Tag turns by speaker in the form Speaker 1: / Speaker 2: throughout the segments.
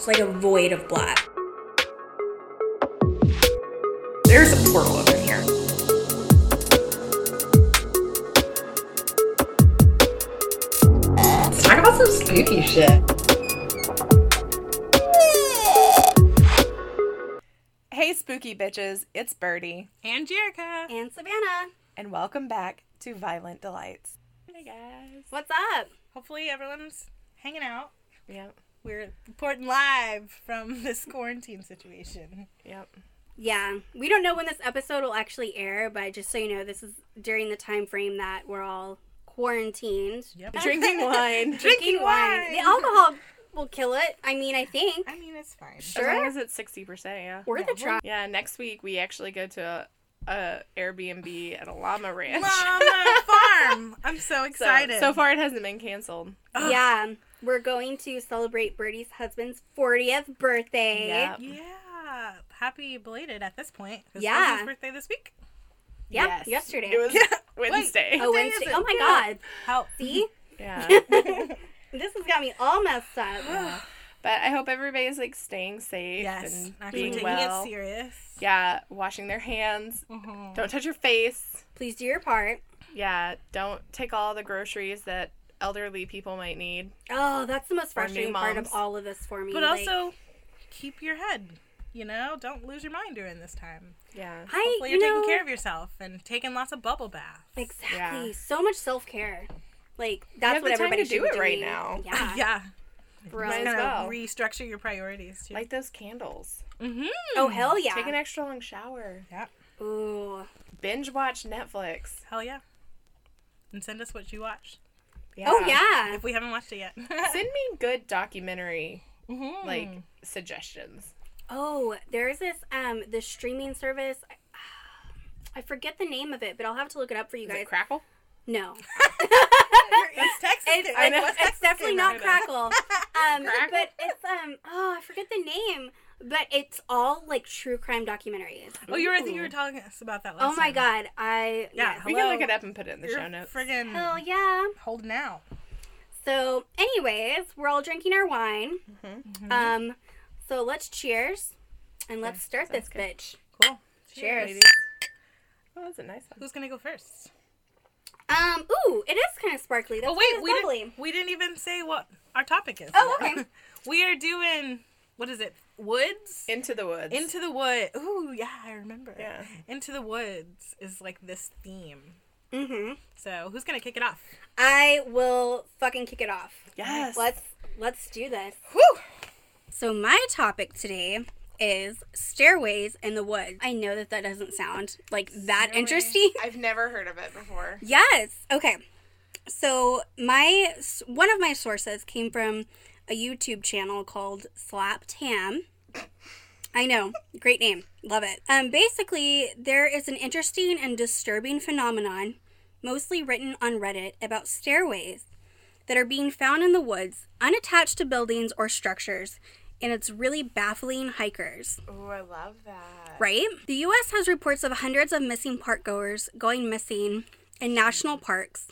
Speaker 1: It's like a void of black.
Speaker 2: There's a portal over here. Let's talk about some spooky shit.
Speaker 3: Hey, spooky bitches, it's Birdie,
Speaker 4: And Jerica.
Speaker 1: And Savannah,
Speaker 3: and welcome back to Violent Delights. Hey guys.
Speaker 1: what's up?
Speaker 4: Hopefully everyone's hanging out.
Speaker 3: Yep,
Speaker 4: We're reporting live from this quarantine situation.
Speaker 3: yep.
Speaker 1: Yeah, we don't know when this episode will actually air, but just so you know, this is during the time frame that we're all quarantined.
Speaker 4: Yep.
Speaker 3: Drinking wine.
Speaker 1: Drinking wine. The alcohol will kill it. I mean, I think.
Speaker 4: I mean, it's fine. Sure.
Speaker 3: As long as it's 60%, yeah.
Speaker 1: Worth a try.
Speaker 3: Yeah, next week we actually go to a, a Airbnb at a llama ranch.
Speaker 4: Llama farm. I'm so
Speaker 3: So,
Speaker 4: excited.
Speaker 3: so far it hasn't been canceled.
Speaker 1: Yeah, we're going to celebrate Birdie's husband's 40th birthday.
Speaker 3: Yep.
Speaker 4: Yeah. Happy belated at this point. 'cause
Speaker 1: Yeah.
Speaker 4: was his birthday this week.
Speaker 1: Yep,
Speaker 3: Yes.
Speaker 1: yesterday.
Speaker 3: It was
Speaker 4: Yeah.
Speaker 3: Wednesday.
Speaker 1: oh,
Speaker 4: What day is
Speaker 1: Wednesday. Oh my
Speaker 4: Yeah.
Speaker 1: god.
Speaker 4: How?
Speaker 1: See?
Speaker 3: Yeah.
Speaker 1: this has got me all messed up.
Speaker 3: but I hope everybody's like staying safe
Speaker 4: Yes.
Speaker 3: and
Speaker 4: Actually
Speaker 3: being
Speaker 4: taking
Speaker 3: well.
Speaker 4: it serious.
Speaker 3: Yeah, washing their hands.
Speaker 4: Mhm.
Speaker 3: Don't touch your face.
Speaker 1: Please do your part.
Speaker 3: Yeah, don't take all the groceries that elderly people might need.
Speaker 1: Oh, that's the most
Speaker 3: For
Speaker 1: frustrating part of all of this for me.
Speaker 4: But
Speaker 1: like,
Speaker 4: also, keep your head. You know, don't lose your mind during this time.
Speaker 3: Yeah.
Speaker 1: I,
Speaker 4: Hopefully,
Speaker 1: you
Speaker 4: you're
Speaker 1: know,
Speaker 4: taking care of yourself and taking lots of bubble baths.
Speaker 1: Exactly.
Speaker 3: Yeah.
Speaker 1: So much self care. Like that's
Speaker 3: have
Speaker 1: what
Speaker 3: the time
Speaker 1: everybody
Speaker 3: to do it right
Speaker 1: doing.
Speaker 3: now.
Speaker 1: Yeah.
Speaker 4: yeah.
Speaker 1: For
Speaker 3: Might as well.
Speaker 4: restructure your priorities too.
Speaker 3: Like those candles.
Speaker 4: mm-hmm.
Speaker 1: Oh hell yeah.
Speaker 3: Take an extra long shower.
Speaker 4: Yeah.
Speaker 1: Ooh.
Speaker 3: Binge watch Netflix.
Speaker 4: Hell yeah. And send us what you watched
Speaker 3: Yeah.
Speaker 1: Oh yeah.
Speaker 4: if we haven't watched it yet.
Speaker 3: Send me good documentary
Speaker 4: Mhm.
Speaker 3: like suggestions.
Speaker 1: Oh, there's this um the streaming service. I forget the name of it, but I'll have to look it up for you
Speaker 3: Is
Speaker 1: guys.
Speaker 3: it Crackle?
Speaker 1: no,
Speaker 4: it's Texas.
Speaker 1: it's.
Speaker 3: I know.
Speaker 1: it's, it's definitely not Crackle. Um,
Speaker 3: Crackle?
Speaker 1: but it's um oh I forget the name, but it's all like true crime documentaries.
Speaker 4: Oh, you were. I think you were telling us about that last
Speaker 1: Oh my
Speaker 4: time.
Speaker 1: god, I
Speaker 4: Yeah,
Speaker 1: yes.
Speaker 3: We can look it up and put it in the
Speaker 4: You're
Speaker 3: show notes.
Speaker 4: friggin'
Speaker 1: Hell yeah.
Speaker 4: holding out.
Speaker 1: So, anyways, we're all drinking our wine.
Speaker 3: Mm-hmm.
Speaker 1: Um, so let's cheers and let's start this
Speaker 3: good.
Speaker 1: bitch.
Speaker 4: Cool.
Speaker 1: Cheers.
Speaker 3: ladies. Oh, that's a nice one.
Speaker 4: Who's gonna go first?
Speaker 1: Um, ooh, it is kind of sparkly. That's
Speaker 4: oh wait, we
Speaker 1: lovely.
Speaker 4: didn't. We didn't even say what our topic is.
Speaker 1: Oh,
Speaker 4: yet.
Speaker 1: okay.
Speaker 4: we are doing. What is it? Woods.
Speaker 3: Into the woods.
Speaker 4: Into the wood. Ooh, yeah, I remember.
Speaker 3: Yeah.
Speaker 4: Into the woods is like this theme.
Speaker 1: Mm-hmm.
Speaker 4: So who's gonna kick it off?
Speaker 1: I will fucking kick it off.
Speaker 3: yes.
Speaker 1: Let's let's do this.
Speaker 4: Whew.
Speaker 1: So my topic today is stairways in the woods. I know that that doesn't sound like that
Speaker 4: Stairway.
Speaker 1: interesting.
Speaker 3: I've never heard of it before.
Speaker 1: Yes. Okay. So my one of my sources came from a YouTube channel called Slap Tam. I know, great name, love it. Um, basically, there is an interesting and disturbing phenomenon, mostly written on Reddit, about stairways that are being found in the woods, unattached to buildings or structures, and it's really baffling hikers.
Speaker 3: Oh, I love that.
Speaker 1: Right? The US has reports of hundreds of missing park goers going missing in national parks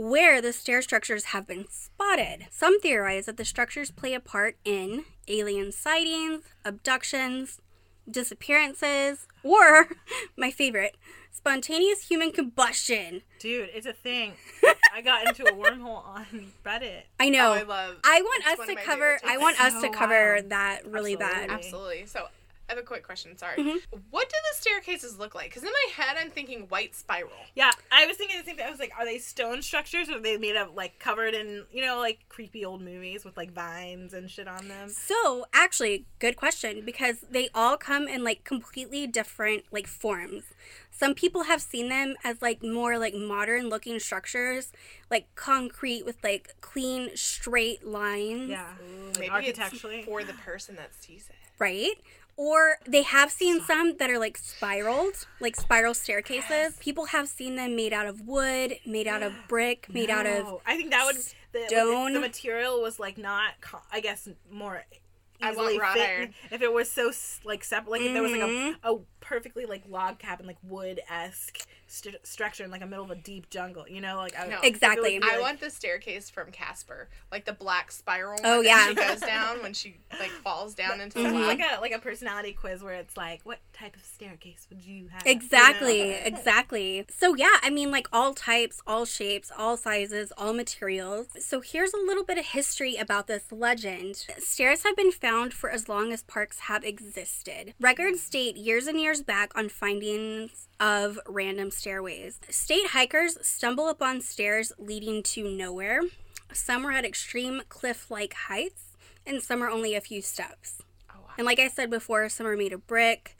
Speaker 1: where the stair structures have been spotted. Some theorize that the structures play a part in alien sightings, abductions, disappearances, or, my favorite, spontaneous human combustion.
Speaker 4: Dude, it's a thing. I got into a wormhole on Reddit.
Speaker 1: I know.
Speaker 3: Oh, I love.
Speaker 1: I want us to cover I want us
Speaker 4: So
Speaker 1: to cover
Speaker 4: wild.
Speaker 1: that really bad.
Speaker 4: Absolutely.
Speaker 3: Absolutely. So, I have a quick question. Sorry.
Speaker 1: Mm-hmm.
Speaker 3: What do the staircases look like? Because in my head, I'm thinking white spiral.
Speaker 4: Yeah, I was thinking the same thing. I was like, are they stone structures or are they made of like covered in, you know, like creepy old movies with like vines and shit on them?
Speaker 1: So, actually, good question because they all come in like completely different like forms. Some people have seen them as like more like modern looking structures, like concrete with like clean straight lines,
Speaker 4: Yeah. Like
Speaker 3: Maybe
Speaker 4: architecturally.
Speaker 3: it's for the person that sees it.
Speaker 1: right? Or they have seen some that are like spiraled, like spiral staircases. People have seen them made out of wood, made out of brick, made out of
Speaker 4: I think that would the,
Speaker 1: stone.
Speaker 4: the material was like not I guess more
Speaker 3: I want
Speaker 4: easily
Speaker 3: wrought
Speaker 4: fit
Speaker 3: iron.
Speaker 4: if it was so like separate like if there was like a, mm-hmm. a perfectly like log cabin like wood esque st- structure in like a middle of a deep jungle. You know, like I,
Speaker 5: No.
Speaker 4: I
Speaker 1: Exactly.
Speaker 4: like,
Speaker 5: I
Speaker 4: like-
Speaker 5: want the staircase from Casper, like the black spiral.
Speaker 1: Oh,
Speaker 5: one
Speaker 1: yeah.
Speaker 5: that she goes down when she like falls down into the
Speaker 1: Mhm.
Speaker 5: lab.
Speaker 4: like a like a personality quiz where it's like, what type of staircase would you have?
Speaker 1: Exactly,
Speaker 4: You know?
Speaker 1: exactly. So yeah, I mean like all types, all shapes, all sizes, all materials. So here's a little bit of history about this legend. Stairs have been found for as long as parks have existed. Records state years and years back on findings of random stairways. State hikers stumble upon stairs leading to nowhere. Some are at extreme cliff-like heights, and some are only a few steps.
Speaker 5: Oh, wow.
Speaker 1: And like I said before, some are made of brick,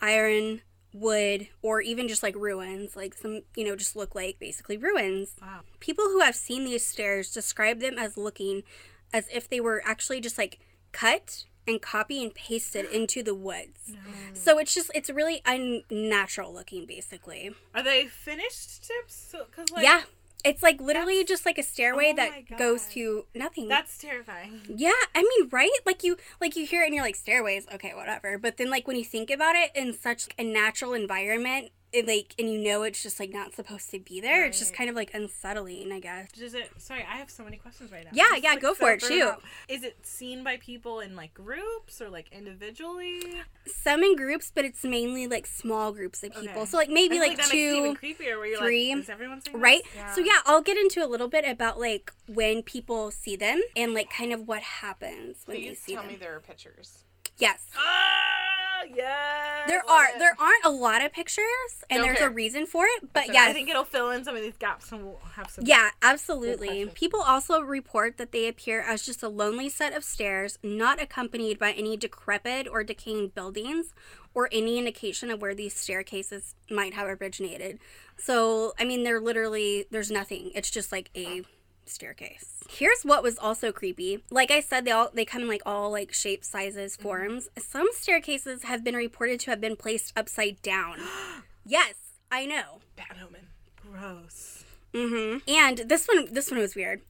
Speaker 1: iron, wood, or even just like ruins. Like some, you know, just look like basically ruins.
Speaker 4: Wow.
Speaker 1: People who have seen these stairs describe them as looking as if they were actually just like cut and copy and pasted into the woods. So it's just, it's really unnatural looking basically.
Speaker 4: Are they finished tips? Cause like,
Speaker 1: yeah. It's like literally just like a stairway
Speaker 4: oh
Speaker 1: that goes to nothing.
Speaker 4: that's terrifying.
Speaker 1: Yeah, I mean, right? Like you, like you hear it and you're like stairways, okay, whatever. But then, like when you think about it in such a natural environment, like, and you know it's just like not supposed to be there. It's just kind of like unsettling, I guess.
Speaker 4: Does it? Sorry, I have so many questions right now.
Speaker 1: Yeah, yeah,
Speaker 4: like,
Speaker 1: go for it, shoot.
Speaker 4: out. Is it seen by people in like groups or like individually?
Speaker 1: Some in groups, but it's mainly like small groups of people.
Speaker 4: Okay.
Speaker 1: So like maybe like,
Speaker 4: that makes it even
Speaker 1: two,
Speaker 4: creepier. Where you're
Speaker 1: three,
Speaker 4: like, is everyone saying
Speaker 1: right?
Speaker 4: this?
Speaker 1: So yeah, I'll get into a little bit about like when people see them and like kind of what happens when they see
Speaker 5: tell
Speaker 1: them.
Speaker 5: Tell me there are pictures.
Speaker 1: Yes.
Speaker 4: Ah, yes.
Speaker 1: There are there aren't a lot of pictures and
Speaker 5: Don't
Speaker 1: there's
Speaker 5: care.
Speaker 1: a reason for it, but yes.
Speaker 4: I think it'll fill in some of these gaps, and we'll have some.
Speaker 1: Yeah, absolutely. People also report that they appear as just a lonely set of stairs, not accompanied by any decrepit or decaying buildings or any indication of where these staircases might have originated. So, I mean, they're literally, there's nothing. It's just like a staircase. Here's what was also creepy. Like I said, they all they come in like all like shapes, sizes, forms. Some staircases have been reported to have been placed upside down. yes, I know.
Speaker 5: Bad omen.
Speaker 4: Gross.
Speaker 1: Mm-hmm. And this one, this one was weird.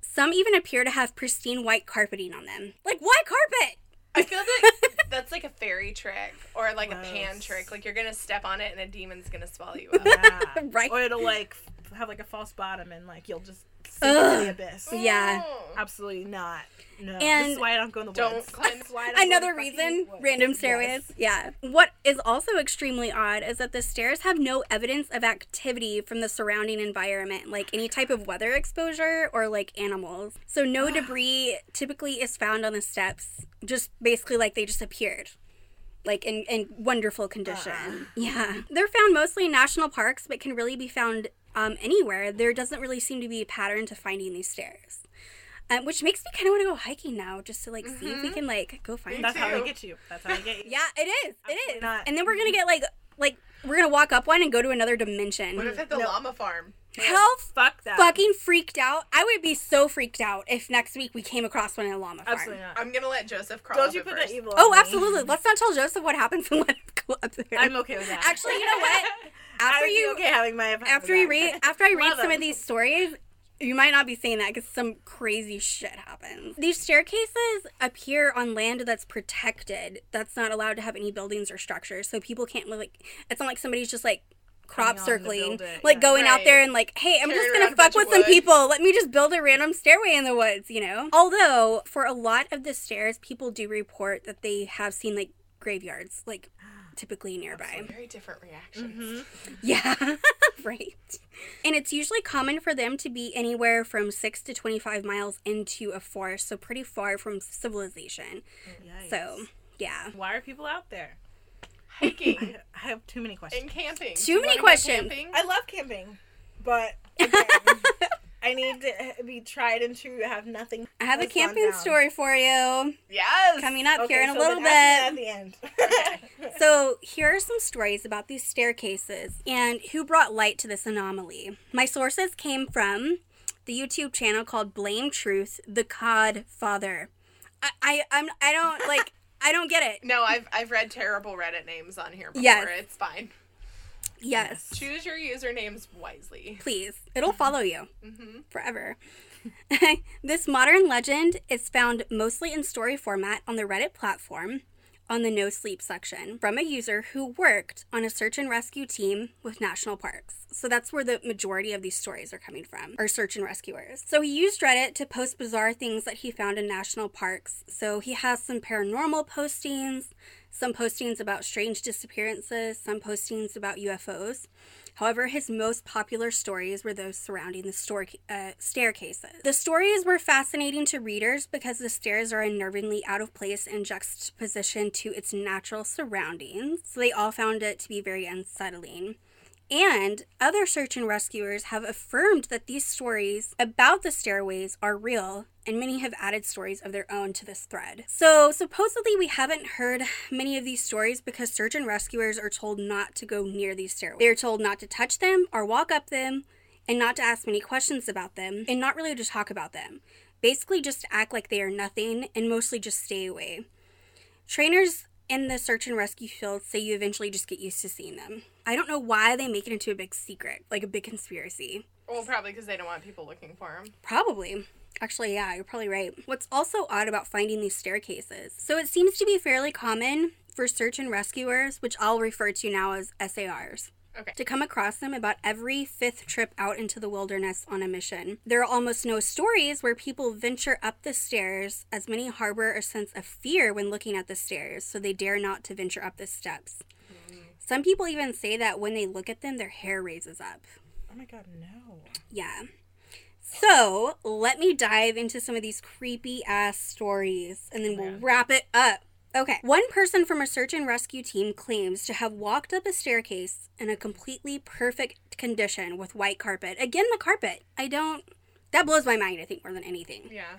Speaker 1: Some even appear to have pristine white carpeting on them. Like white carpet.
Speaker 5: I feel like that's like a fairy trick or like a pan trick. Like you're gonna step on it and a demon's gonna swallow you up.
Speaker 4: Yeah.
Speaker 1: Right.
Speaker 4: Or it'll like have like a false bottom, and like you'll just sink
Speaker 1: Ugh.
Speaker 4: Into the abyss.
Speaker 1: Yeah.
Speaker 5: Oh.
Speaker 4: Absolutely not. No. this
Speaker 1: And-
Speaker 4: is why I don't go in the
Speaker 5: Don't
Speaker 4: woods.
Speaker 5: climb-
Speaker 4: This is why I don't go in
Speaker 1: Another
Speaker 4: the fucking
Speaker 1: reason,
Speaker 4: woods.
Speaker 1: random
Speaker 4: Yes.
Speaker 1: stairways. Yeah. What is also extremely odd is that the stairs have no evidence of activity from the surrounding environment, like any type of weather exposure or like animals. So no debris typically is found on the steps. Just basically like they just appeared. Like in, in wonderful condition. Yeah. They're found mostly in national parks, but can really be found um, anywhere. There doesn't really seem to be a pattern to finding these stairs. Um, which makes me kind of want to go hiking now, just to like see if we can like go find.
Speaker 4: That's how they get you. That's how they get you.
Speaker 1: Yeah, it is. It
Speaker 4: Absolutely
Speaker 1: is.
Speaker 4: not.
Speaker 1: And then we're gonna get like like we're gonna walk up one and go to another dimension.
Speaker 5: What if at the
Speaker 4: No.
Speaker 5: llama farm?
Speaker 1: How
Speaker 4: Fuck that.
Speaker 1: fucking freaked out! I would be so freaked out if next week we came across one in a llama farm.
Speaker 4: Absolutely not.
Speaker 5: I'm gonna let Joseph crawl
Speaker 4: Don't
Speaker 5: up
Speaker 4: you put
Speaker 5: first.
Speaker 4: that evil.
Speaker 1: Oh,
Speaker 4: me.
Speaker 1: absolutely. Let's not tell Joseph what happens and let him go up there.
Speaker 4: I'm okay with that.
Speaker 1: Actually, you know what? After you,
Speaker 4: okay having my
Speaker 1: after you read, after I read some
Speaker 4: them.
Speaker 1: of these stories, you might not be saying that because some crazy shit happens. These staircases appear on land that's protected. That's not allowed to have any buildings or structures, so people can't like. It's not like somebody's just like crop
Speaker 4: Coming on to
Speaker 1: circling, like
Speaker 4: yeah.
Speaker 1: going out there and like, hey, I'm
Speaker 5: Carrying
Speaker 1: just gonna fuck with some people. Let me just build a random stairway in the woods, you know. Although for a lot of the stairs, people do report that they have seen like graveyards, like typically nearby.
Speaker 5: Very different reactions. Mm-hmm.
Speaker 1: Yeah, right. And it's usually common for them to be anywhere from 6 to 25 miles into a forest, so pretty far from civilization.
Speaker 4: Yikes.
Speaker 1: So, yeah.
Speaker 4: why are people out there?
Speaker 5: Hiking
Speaker 4: I have too many questions.
Speaker 5: and camping.
Speaker 1: Too many questions.
Speaker 5: camping?
Speaker 4: I love camping, but again, I need to be tried and true. Have nothing.
Speaker 1: I have a camping story for you
Speaker 5: Yes.
Speaker 1: coming up
Speaker 4: Okay,
Speaker 1: here in a little
Speaker 4: then ask me
Speaker 1: bit.
Speaker 4: At the end.
Speaker 1: So, here are some stories about these staircases and who brought light to this anomaly. My sources came from the YouTube channel called Blame Truth, the Cod Father. I, I, I'm, I don't like, I don't get it.
Speaker 5: No, I've I've read terrible Reddit names on here before.
Speaker 1: Yes.
Speaker 5: It's fine.
Speaker 1: Yes.
Speaker 5: Choose your usernames wisely.
Speaker 1: Please. It'll follow you
Speaker 5: Mm-hmm.
Speaker 1: forever. this modern legend is found mostly in story format on the Reddit platform. On the no sleep section from a user who worked on a search and rescue team with national parks. So that's where the majority of these stories are coming from, are search and rescuers. So he used Reddit to post bizarre things that he found in national parks. So he has some paranormal postings, some postings about strange disappearances, some postings about UFOs. However, his most popular stories were those surrounding the uh, staircases. The stories were fascinating to readers because the stairs are unnervingly out of place in juxtaposition to its natural surroundings, so they all found it to be very unsettling. And other search and rescuers have affirmed that these stories about the stairways are real, and many have added stories of their own to this thread. So, supposedly, we haven't heard many of these stories because search and rescuers are told not to go near these stairways. They are told not to touch them or walk up them, and not to ask many questions about them, and not really to talk about them. Basically, just act like they are nothing and mostly just stay away. Trainers in the search and rescue field say you eventually just get used to seeing them. I don't know why they make it into a big secret, like a big conspiracy.
Speaker 5: Well, probably because they don't want people looking for them.
Speaker 1: Probably. Actually, yeah, you're probably right. What's also odd about finding these staircases? So it seems to be fairly common for search and rescuers, which I'll refer to now as SARs.
Speaker 5: Okay.
Speaker 1: To come across them about every fifth trip out into the wilderness on a mission. There are almost no stories where people venture up the stairs, as many harbor a sense of fear when looking at the stairs, so they dare not to venture up the steps. Mm. Some people even say that when they look at them, their hair raises up.
Speaker 4: Oh my god, no.
Speaker 1: Yeah. So let me dive into some of these creepy ass stories and then we'll wrap it up. Okay. One person from a search and rescue team claims to have walked up a staircase in a completely perfect condition with white carpet. Again, the carpet. I don't. That blows my mind, I think, more than anything.
Speaker 5: Yeah.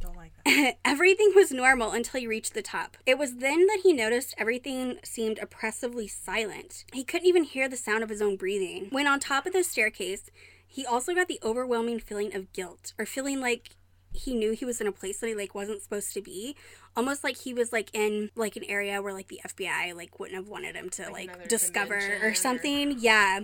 Speaker 4: Don't like that.
Speaker 1: everything was normal until he reached the top. It was then that he noticed everything seemed oppressively silent. He couldn't even hear the sound of his own breathing. When on top of the staircase, he also got the overwhelming feeling of guilt, or feeling like he knew he was in a place that he like wasn't supposed to be almost like he was like in like an area where like the fbi like wouldn't have wanted him to like,
Speaker 5: another
Speaker 1: discover or
Speaker 5: or-
Speaker 1: something yeah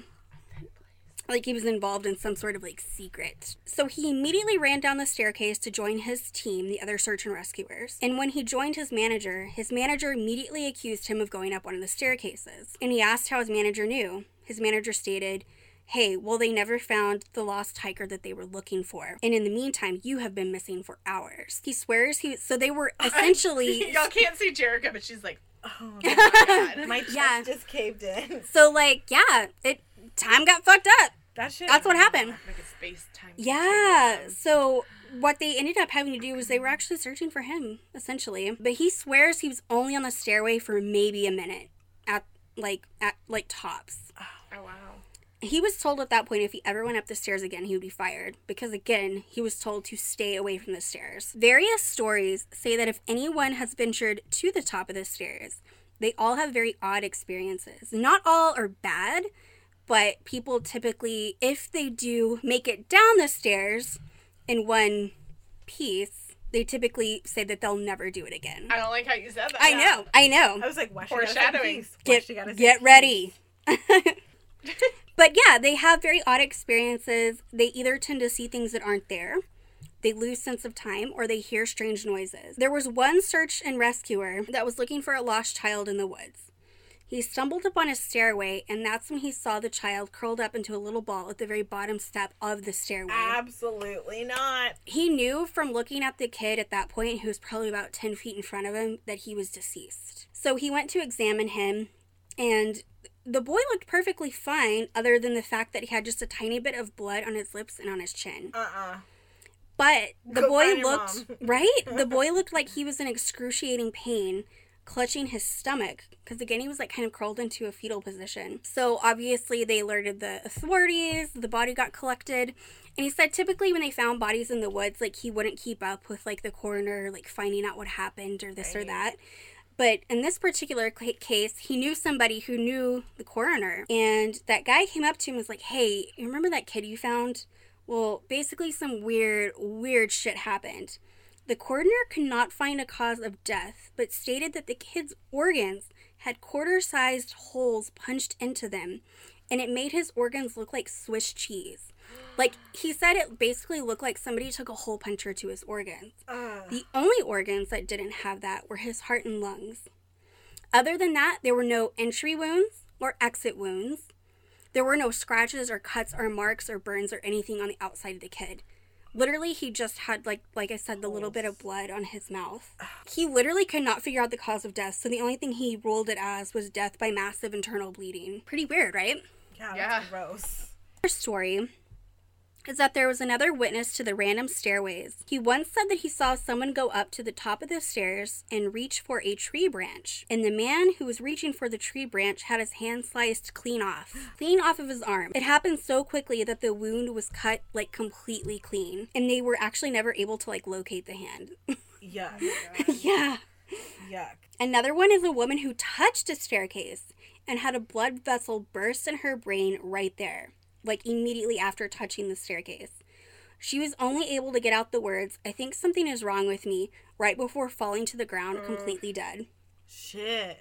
Speaker 1: like he was involved in some sort of like secret. So he immediately ran down the staircase to join his team, the other search and rescuers. And when he joined his manager, his manager immediately accused him of going up one of the staircases. And he asked how his manager knew. His manager stated, Hey, well, they never found the lost hiker that they were looking for. And in the meantime, you have been missing for hours. He swears he. So they were essentially.
Speaker 5: Y'all can't see Jerica, but she's like, oh my god.
Speaker 4: My chest
Speaker 1: Yeah.
Speaker 4: just caved in.
Speaker 1: so, like, yeah, it. Time got fucked up.
Speaker 4: That shit.
Speaker 1: That's what happened.
Speaker 5: like a space time.
Speaker 1: Yeah. So what they ended up having to do was they were actually searching for him, essentially. But he swears he was only on the stairway for maybe a minute at like at like tops.
Speaker 5: Oh wow.
Speaker 1: He was told at that point if he ever went up the stairs again, he would be fired because again, he was told to stay away from the stairs. Various stories say that if anyone has ventured to the top of the stairs, they all have very odd experiences. Not all are bad, but people typically, if they do make it down the stairs in one piece, they typically say that they'll never do it again.
Speaker 5: I don't like how you said that.
Speaker 1: I know, I know.
Speaker 4: I was like, why she gotta
Speaker 5: Foreshadowing.
Speaker 1: Get,
Speaker 4: she
Speaker 1: get ready. but yeah, they have very odd experiences. They either tend to see things that aren't there, they lose sense of time, or they hear strange noises. There was one search and rescuer that was looking for a lost child in the woods. He stumbled upon a stairway, and that's when he saw the child curled up into a little ball at the very bottom step of the stairway.
Speaker 4: Absolutely not.
Speaker 1: He knew from looking at the kid at that point, who was probably about 10 feet in front of him, that he was deceased. So he went to examine him, and the boy looked perfectly fine, other than the fact that he had just a tiny bit of blood on his lips and on his chin.
Speaker 4: Uh uh
Speaker 1: But the
Speaker 4: Go
Speaker 1: boy looked, right? The boy looked like he was in excruciating pain, clutching his stomach, because again, he was like kind of curled into a fetal position. So obviously, they alerted the authorities, the body got collected. And he said typically when they found bodies in the woods, like he wouldn't keep up with like the coroner, like finding out what happened or this or that. But in this particular case, he knew somebody who knew the coroner. And that guy came up to him and was like, Hey, you remember that kid you found? Well, basically, some weird, weird shit happened. The coroner could not find a cause of death, but stated that the kid's organs had quarter sized holes punched into them, and it made his organs look like Swiss cheese. Like, he said it basically looked like somebody took a hole puncher to his organs.
Speaker 4: Uh,
Speaker 1: The only organs that didn't have that were his heart and lungs. Other than that, there were no entry wounds or exit wounds. There were no scratches or cuts or marks or burns or anything on the outside of the kid. Literally, he just had like like I said, the little bit of blood on his mouth. He literally could not figure out the cause of death, so the only thing he ruled it as was death by massive internal bleeding. Pretty weird, right?
Speaker 4: Yeah, that's
Speaker 5: Yeah.
Speaker 4: gross.
Speaker 1: Another story is that there was another witness to the random stairways. He once said that he saw someone go up to the top of the stairs and reach for a tree branch. And the man who was reaching for the tree branch had his hand sliced clean off. Clean off of his arm. It happened so quickly that the wound was cut like completely clean. And they were actually never able to like locate the hand.
Speaker 4: Yuck.
Speaker 1: yeah.
Speaker 4: Yuck.
Speaker 1: Another one is a woman who touched a staircase and had a blood vessel burst in her brain right there, like immediately after touching the staircase. She was only able to get out the words, I think something is wrong with me, right before falling to the ground completely dead.
Speaker 4: Shit.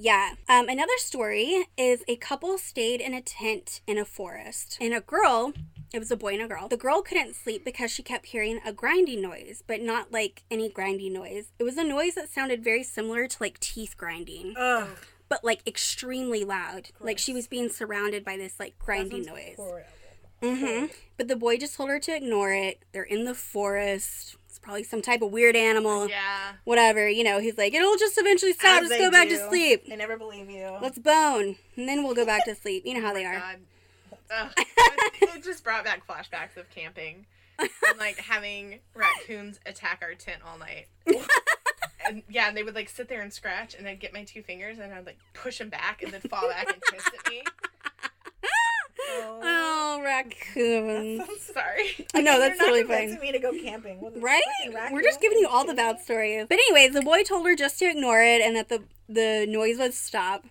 Speaker 1: Yeah. Um, another story is a couple stayed in a tent in a forest, and a girl. It was a boy and a girl. The girl couldn't sleep because she kept hearing a grinding noise, but not like any grinding noise. It was a noise that sounded very similar to like teeth grinding,
Speaker 4: Ugh.
Speaker 1: But like extremely loud. Like she was being surrounded by this like grinding noise.
Speaker 4: horrible.
Speaker 1: hmm But the boy just told her to ignore it. They're in the forest. It's probably some type of weird animal.
Speaker 5: Yeah.
Speaker 1: Whatever, you know. He's like, it'll just eventually stop.
Speaker 4: As
Speaker 1: Just go back
Speaker 4: do.
Speaker 1: to sleep.
Speaker 4: They never believe you.
Speaker 1: Let's bone, and then we'll go back to sleep. You know how they are.
Speaker 5: Ugh. it just brought back flashbacks of camping and like having raccoons attack our tent all night. and yeah, and they would like sit there and scratch, and I'd get my two fingers and I'd like push them back and then fall back and hiss at me.
Speaker 4: Oh.
Speaker 1: Oh, raccoons.
Speaker 5: Sorry.
Speaker 1: I know that's totally fine.
Speaker 4: me to go camping.
Speaker 1: Right? We're just giving you all the bad stories. But anyway, the boy told her just to ignore it and that the the noise would stop.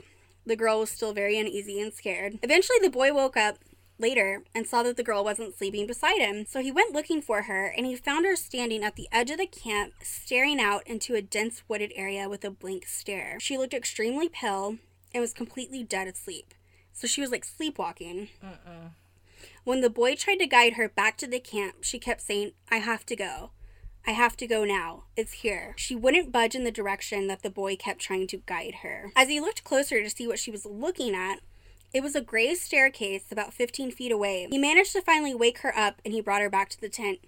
Speaker 1: The girl was still very uneasy and scared. Eventually, the boy woke up later and saw that the girl wasn't sleeping beside him. So he went looking for her and he found her standing at the edge of the camp, staring out into a dense wooded area with a blank stare. She looked extremely pale and was completely dead asleep. So she was like sleepwalking. Uh-uh. When the boy tried to guide her back to the camp, she kept saying, I have to go. I have to go now. It's here. She wouldn't budge in the direction that the boy kept trying to guide her. As he looked closer to see what she was looking at, it was a gray staircase about 15 feet away. He managed to finally wake her up and he brought her back to the tent.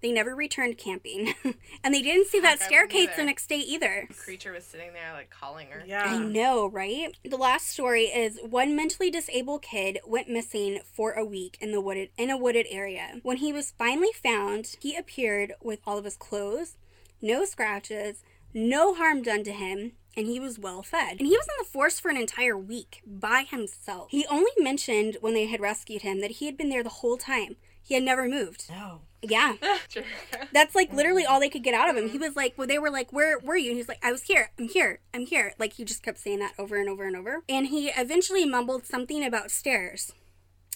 Speaker 1: They never returned camping. and they didn't see that
Speaker 5: Fuck, I wouldn't
Speaker 1: staircase the next day either.
Speaker 5: The creature was sitting there like calling her.
Speaker 4: Yeah.
Speaker 1: I know, right? The last story is one mentally disabled kid went missing for a week in the wooded in a wooded area. When he was finally found, he appeared with all of his clothes, no scratches, no harm done to him, and he was well fed. And he was in the forest for an entire week by himself. He only mentioned when they had rescued him that he had been there the whole time. He had never moved.
Speaker 4: No.
Speaker 1: Yeah. That's like literally all they could get out of him. He was like, well, they were like, where were you? And he's like, I was here. I'm here. I'm here. Like he just kept saying that over and over and over. And he eventually mumbled something about stairs.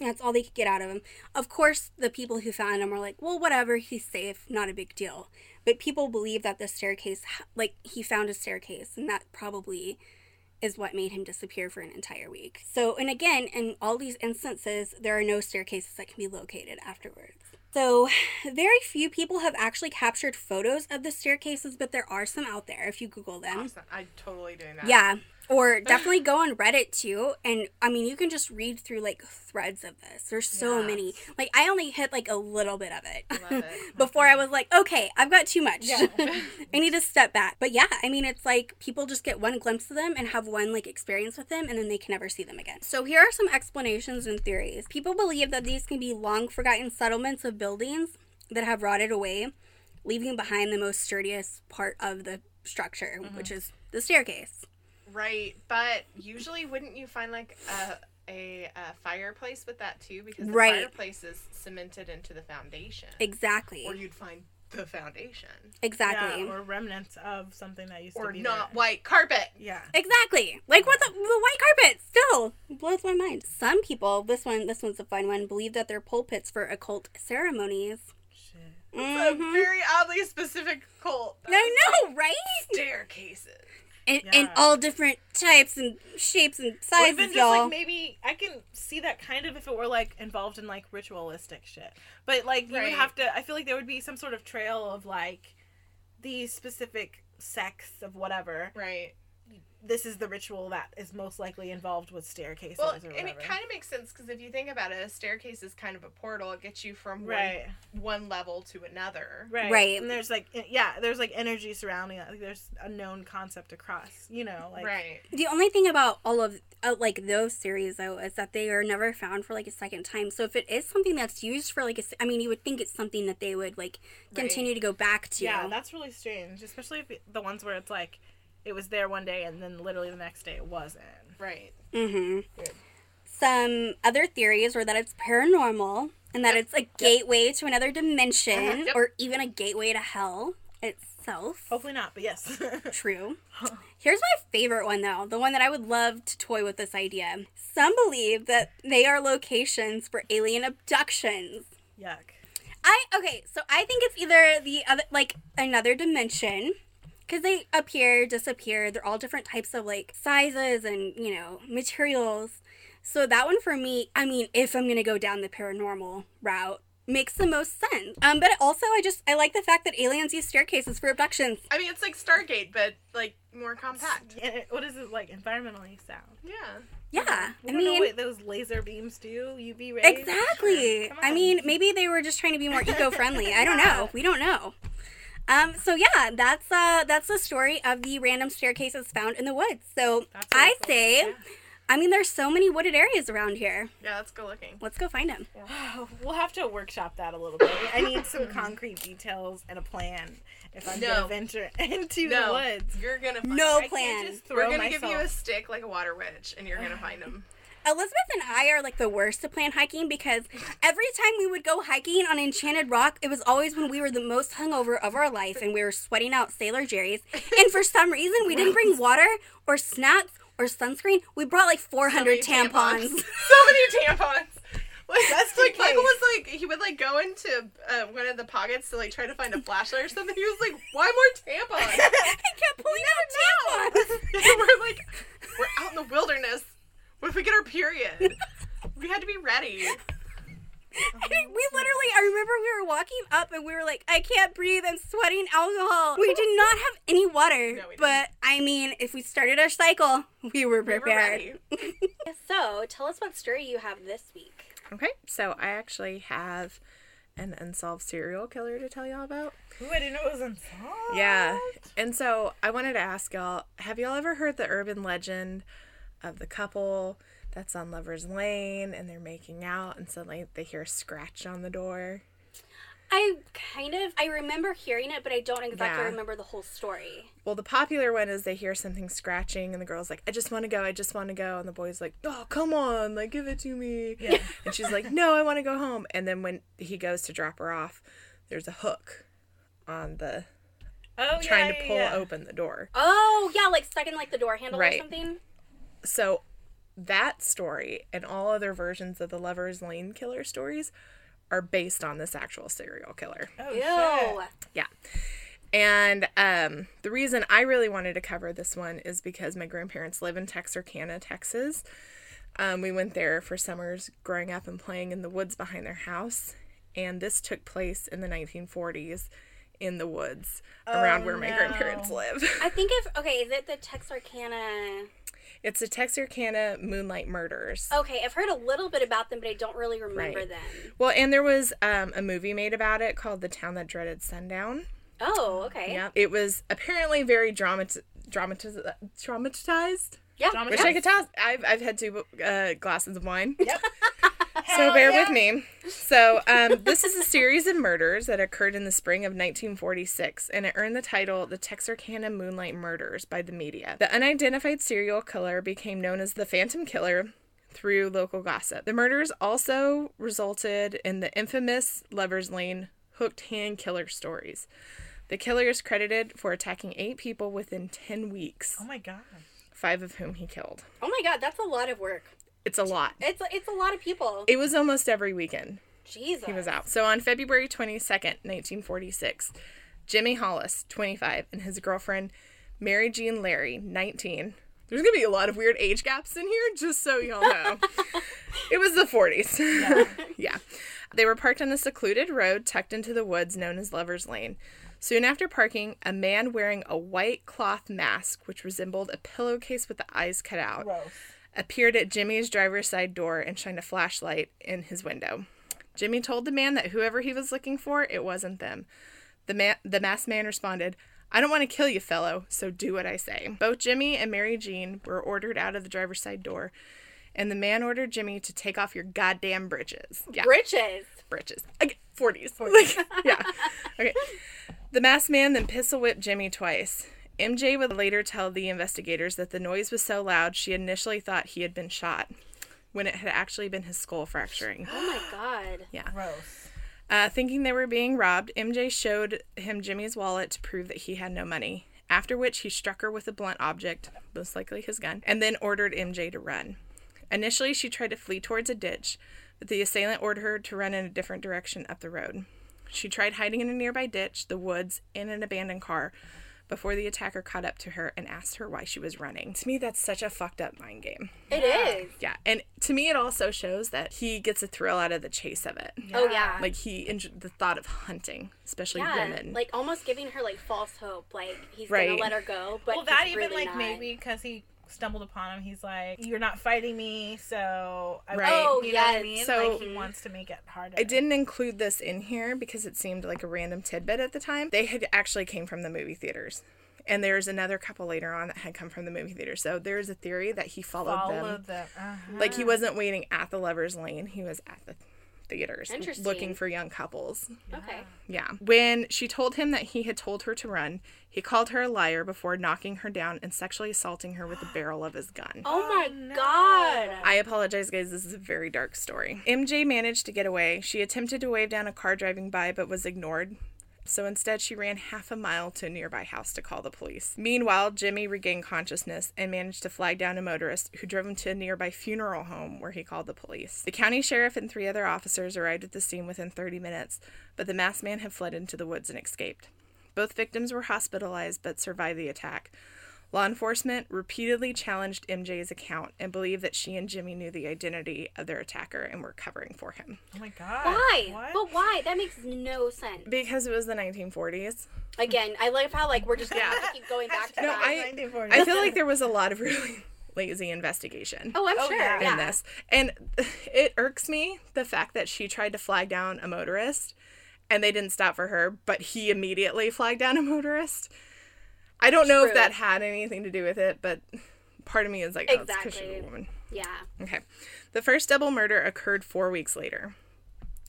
Speaker 1: That's all they could get out of him. Of course, the people who found him were like, well, whatever. He's safe. Not a big deal. But people believe that the staircase, like he found a staircase, and that probably is what made him disappear for an entire week. So, and again, in all these instances, there are no staircases that can be located afterwards. So, very few people have actually captured photos of the staircases, but there are some out there if you Google them.
Speaker 5: Awesome. I'm totally doing that.
Speaker 1: Yeah. Or definitely go on Reddit too. And I mean, you can just read through like threads of this. There's so many. Like, I only hit like a little bit of it.
Speaker 5: Love it.
Speaker 1: Before I was like, okay, I've got too much.
Speaker 4: Yeah.
Speaker 1: I need to step back. But yeah, I mean, it's like people just get one glimpse of them and have one like experience with them and then they can never see them again. So here are some explanations and theories. People believe that these can be long forgotten settlements of buildings that have rotted away, leaving behind the most sturdiest part of the structure, which mm-hmm. is the staircase.
Speaker 5: Right, but usually wouldn't you find like a a, a fireplace with that too? Because the
Speaker 1: Right.
Speaker 5: fireplace is cemented into the foundation.
Speaker 1: Exactly.
Speaker 5: Or you'd find the foundation.
Speaker 1: exactly.
Speaker 4: Yeah, or remnants of something that used
Speaker 5: Or
Speaker 4: to be
Speaker 5: not
Speaker 4: there.
Speaker 5: white carpet.
Speaker 4: Yeah.
Speaker 1: Exactly. Like what the, the white carpet still blows my mind. Some people, this one this one's a fun one, believe that they're pulpits for occult ceremonies.
Speaker 4: Shit.
Speaker 5: It's a
Speaker 1: mm-hmm.
Speaker 5: very oddly specific cult.
Speaker 1: I know, right?
Speaker 5: Staircases.
Speaker 1: In, in
Speaker 4: Yeah.
Speaker 1: all different types and shapes and
Speaker 4: Or
Speaker 1: sizes,
Speaker 4: even
Speaker 1: y'all.
Speaker 4: like maybe I can see that kind of if it were like involved in like ritualistic shit. But like you
Speaker 5: Right.
Speaker 4: would have to I feel like there would be some sort of trail of like these specific sects of whatever
Speaker 5: Right.
Speaker 4: This is the ritual that is most likely involved with staircases
Speaker 5: Well,
Speaker 4: or
Speaker 5: and it kind of makes sense because if you think about it, a staircase is kind of a portal. It gets you from
Speaker 4: right,
Speaker 5: one, one level to another.
Speaker 4: right,
Speaker 1: Right.
Speaker 4: And there's like, yeah, there's like energy surrounding it. Like there's a known concept across, you know, like
Speaker 5: right.
Speaker 1: The only thing about all of uh, like those series though is that they are never found for like a second time. So if it is something that's used for like a, s- I mean, you would think it's something that they would like continue to go back to.
Speaker 4: Yeah, that's really strange, especially if the ones where it's like it was there one day and then literally the next day it wasn't.
Speaker 5: Right.
Speaker 1: Mm-hmm.
Speaker 4: Good.
Speaker 1: Some other theories were that it's paranormal and that it's a gateway to another dimension
Speaker 5: Uh-huh. Yep.
Speaker 1: or even a gateway to hell itself.
Speaker 4: Hopefully not, but yes.
Speaker 1: True. Here's my favorite one though, the one that I would love to toy with this idea. Some believe that they are locations for alien abductions.
Speaker 4: Yuck.
Speaker 1: I okay, so I think it's either the other like another dimension because they appear, disappear. They're all different types of like sizes and you know materials. So that one for me, I mean, if I'm gonna go down the paranormal route, makes the most sense. Um, but also I just I like the fact that aliens use staircases for abductions.
Speaker 5: I mean, it's like Stargate, but like more compact.
Speaker 4: Yeah, what is it like environmentally sound?
Speaker 5: Yeah.
Speaker 1: Yeah,
Speaker 4: We
Speaker 1: I
Speaker 4: don't know
Speaker 1: mean.
Speaker 4: what those laser beams do. UV rays.
Speaker 1: Exactly.
Speaker 4: Come
Speaker 1: I mean, maybe they were just trying to be more eco-friendly. I don't know. We don't know. Um, so yeah, that's uh that's the story of the random staircases found in the woods. So
Speaker 4: That's really
Speaker 1: I
Speaker 4: cool.
Speaker 1: say,
Speaker 4: Yeah.
Speaker 1: I mean, there's so many wooded areas around here.
Speaker 5: Yeah, let's go looking.
Speaker 1: Let's go find them.
Speaker 4: We'll have to workshop that a little bit. I need some concrete details and a plan if I'm
Speaker 5: No.
Speaker 4: gonna venture into
Speaker 5: No,
Speaker 4: the woods.
Speaker 5: you're gonna find
Speaker 1: No
Speaker 5: them.
Speaker 4: I
Speaker 1: plan.
Speaker 4: can't just
Speaker 5: We're gonna give you a stick like a water witch, and you're gonna find them.
Speaker 1: Elizabeth and I are like the worst to plan hiking because every time we would go hiking on Enchanted Rock, it was always when we were the most hungover of our life and we were sweating out Sailor Jerry's. And for some reason, we didn't bring water or snacks or sunscreen. We brought like 400
Speaker 5: So many
Speaker 1: tampons.
Speaker 5: so many tampons. Like
Speaker 4: That's
Speaker 5: like
Speaker 4: the
Speaker 5: Michael was like he would like go into uh, one of the pockets to like try to find a flashlight or something. He was like, "Why more tampons?"
Speaker 1: I kept pulling out tampons.
Speaker 5: and we're like, "We're out in the wilderness. What if we get our period? We had to be ready."
Speaker 1: I we literally, I remember we were walking up and we were like, I can't breathe, I'm sweating alcohol. We did not have any water,
Speaker 5: No,
Speaker 1: but I mean, if we started our cycle, we were
Speaker 5: We were
Speaker 1: prepared. so, tell us what story you have this week.
Speaker 3: Okay, so I actually have an unsolved serial killer to tell y'all about.
Speaker 4: Ooh, I didn't know it was unsolved.
Speaker 3: Yeah, and so I wanted to ask y'all have y'all ever heard the urban legend of the couple that's on Lover's Lane and they're making out and suddenly they hear a scratch on the door?
Speaker 1: I kind of, I remember hearing it, but I don't exactly
Speaker 3: Yeah.
Speaker 1: remember the whole story.
Speaker 3: Well, the popular one is they hear something scratching, and the girl's like, I just want to go, I just want to go. And the boy's like, Oh, come on, like, give it to me.
Speaker 4: Yeah.
Speaker 3: And she's like, No, I want to go home. And then when he goes to drop her off, there's a hook on the
Speaker 4: Oh,
Speaker 3: trying
Speaker 4: yeah,
Speaker 3: to pull open the door.
Speaker 1: Oh, yeah, like stuck in like the door handle
Speaker 3: Right.
Speaker 1: or something.
Speaker 3: So that story and all other versions of the Lover's Lane killer stories are based on this actual serial killer.
Speaker 4: Oh,
Speaker 1: Ew.
Speaker 4: shit.
Speaker 3: Yeah. And um, the reason I really wanted to cover this one is because my grandparents live in Texarkana, Texas. Um, we went there for summers growing up and playing in the woods behind their house. And this took place in the 1940s in the woods around where my grandparents live.
Speaker 1: I think if, okay, is it the Texarkana?
Speaker 3: It's the Texarkana Moonlight Murders.
Speaker 1: Okay, I've heard a little bit about them, but I don't really remember
Speaker 3: Right.
Speaker 1: them.
Speaker 3: Well, and there was um, a movie made about it called The Town That Dreaded Sundown.
Speaker 1: Oh, okay.
Speaker 3: Yeah. It was apparently very dramat- dramatiz- dramatized.
Speaker 1: Yeah.
Speaker 3: Wish I could tell. I've, I've had two uh, glasses of wine.
Speaker 4: Yep.
Speaker 3: So bear with me. So um, this is a series of murders that occurred in the spring of 1946, and it earned the title "The Texarkana Moonlight Murders" by the media. The unidentified serial killer became known as the Phantom Killer through local gossip. The murders also resulted in the infamous Lover's Lane hooked hand killer stories. The killer is credited for attacking eight people within 10 weeks,
Speaker 4: Oh my god.
Speaker 3: five of whom he killed.
Speaker 1: Oh my god, that's a lot of work.
Speaker 3: It's a lot.
Speaker 1: It's it's a lot of people.
Speaker 3: It was almost every weekend.
Speaker 1: Jesus.
Speaker 3: he was out. So on February 22nd, 1946, Jimmy Hollis, 25, and his girlfriend Mary Jean Larey, 19. There's going to be a lot of weird age gaps in here, just so y'all know. it was the 40s. Yeah. They were parked on a secluded road tucked into the woods known as Lover's Lane. Soon after parking, a man wearing a white cloth mask, which resembled a pillowcase with the eyes cut out,
Speaker 4: Gross.
Speaker 3: Appeared at Jimmy's driver's side door and shined a flashlight in his window. Jimmy told the man that whoever he was looking for, it wasn't them. The man, the masked man responded, "I don't want to kill you, fellow, so do what I say." Both Jimmy and Mary Jean were ordered out of the driver's side door, and the man ordered Jimmy to take off your goddamn britches. Yeah,
Speaker 1: Britches.
Speaker 3: britches. Like, 40s. Like, yeah. Okay. The masked man then pistol whipped Jimmy twice. MJ would later tell the investigators that the noise was so loud she initially thought he had been shot, when it had actually been his skull fracturing.
Speaker 1: Oh my god.
Speaker 3: Yeah.
Speaker 4: Gross.
Speaker 3: Uh, thinking they were being robbed, MJ showed him Jimmy's wallet to prove that he had no money. After which he struck her with a blunt object, most likely his gun, and then ordered MJ to run. Initially, she tried to flee towards a ditch, but the assailant ordered her to run in a different direction up the road. She tried hiding in a nearby ditch, the woods, in an abandoned car before the attacker caught up to her and asked her why she was running. To me, that's such a fucked up mind game.
Speaker 1: It is.
Speaker 3: Yeah, and to me, it also shows that he gets a thrill out of the chase of it.
Speaker 1: Oh yeah.
Speaker 3: Like he enjoyed the thought of hunting, especially
Speaker 1: yeah,
Speaker 3: women.
Speaker 1: like almost giving her like false hope, like he's
Speaker 3: Right.
Speaker 1: gonna let her go, but
Speaker 4: well, that even
Speaker 1: really
Speaker 4: like
Speaker 1: not.
Speaker 4: maybe because he stumbled upon him, he's like, "You're not fighting me, so I
Speaker 3: Right.
Speaker 1: Oh,
Speaker 4: you know what I mean?
Speaker 3: So-
Speaker 4: like he wants to make it harder.
Speaker 3: I didn't include this in here because it seemed like a random tidbit at the time. They had actually came from the movie theaters. And there's another couple later on that had come from the movie theater. So there's a theory that he followed,
Speaker 4: follow
Speaker 3: them.
Speaker 4: the. uh
Speaker 3: Like he wasn't waiting at the lovers lane, he was at the theaters
Speaker 1: Interesting.
Speaker 3: looking for young couples.
Speaker 1: Okay.
Speaker 3: Yeah. When she told him that he had told her to run, he called her a liar before knocking her down and sexually assaulting her with the barrel of his gun.
Speaker 1: Oh, oh my god.
Speaker 3: I apologize, guys. This is a very dark story. MJ managed to get away. She attempted to wave down a car driving by, but was ignored. So instead, she ran half a mile to a nearby house to call the police. Meanwhile, Jimmy regained consciousness and managed to flag down a motorist who drove him to a nearby funeral home where he called the police. The county sheriff and three other officers arrived at the scene within 30 minutes, but the masked man had fled into the woods and escaped. Both victims were hospitalized but survived the attack. Law enforcement repeatedly challenged MJ's account and believed that she and Jimmy knew the identity of their attacker and were covering for him.
Speaker 4: Oh my god.
Speaker 1: Why?
Speaker 4: What?
Speaker 1: But why? That makes no sense.
Speaker 3: Because it was the 1940s.
Speaker 1: Again, I love how like we're just gonna have to keep going back to
Speaker 3: No,
Speaker 1: that.
Speaker 3: I- I feel like there was a lot of really lazy investigation
Speaker 1: oh, I'm
Speaker 4: Oh,
Speaker 1: sure.
Speaker 4: yeah.
Speaker 1: Yeah.
Speaker 3: in this. And it irks me the fact that she tried to flag down a motorist and they didn't stop for her, but he immediately flagged down a motorist. I don't know if that had anything to do with it, but part of me is like, oh, it's 'cause she's a woman.
Speaker 1: Yeah.
Speaker 3: Okay. The first double murder occurred four weeks later.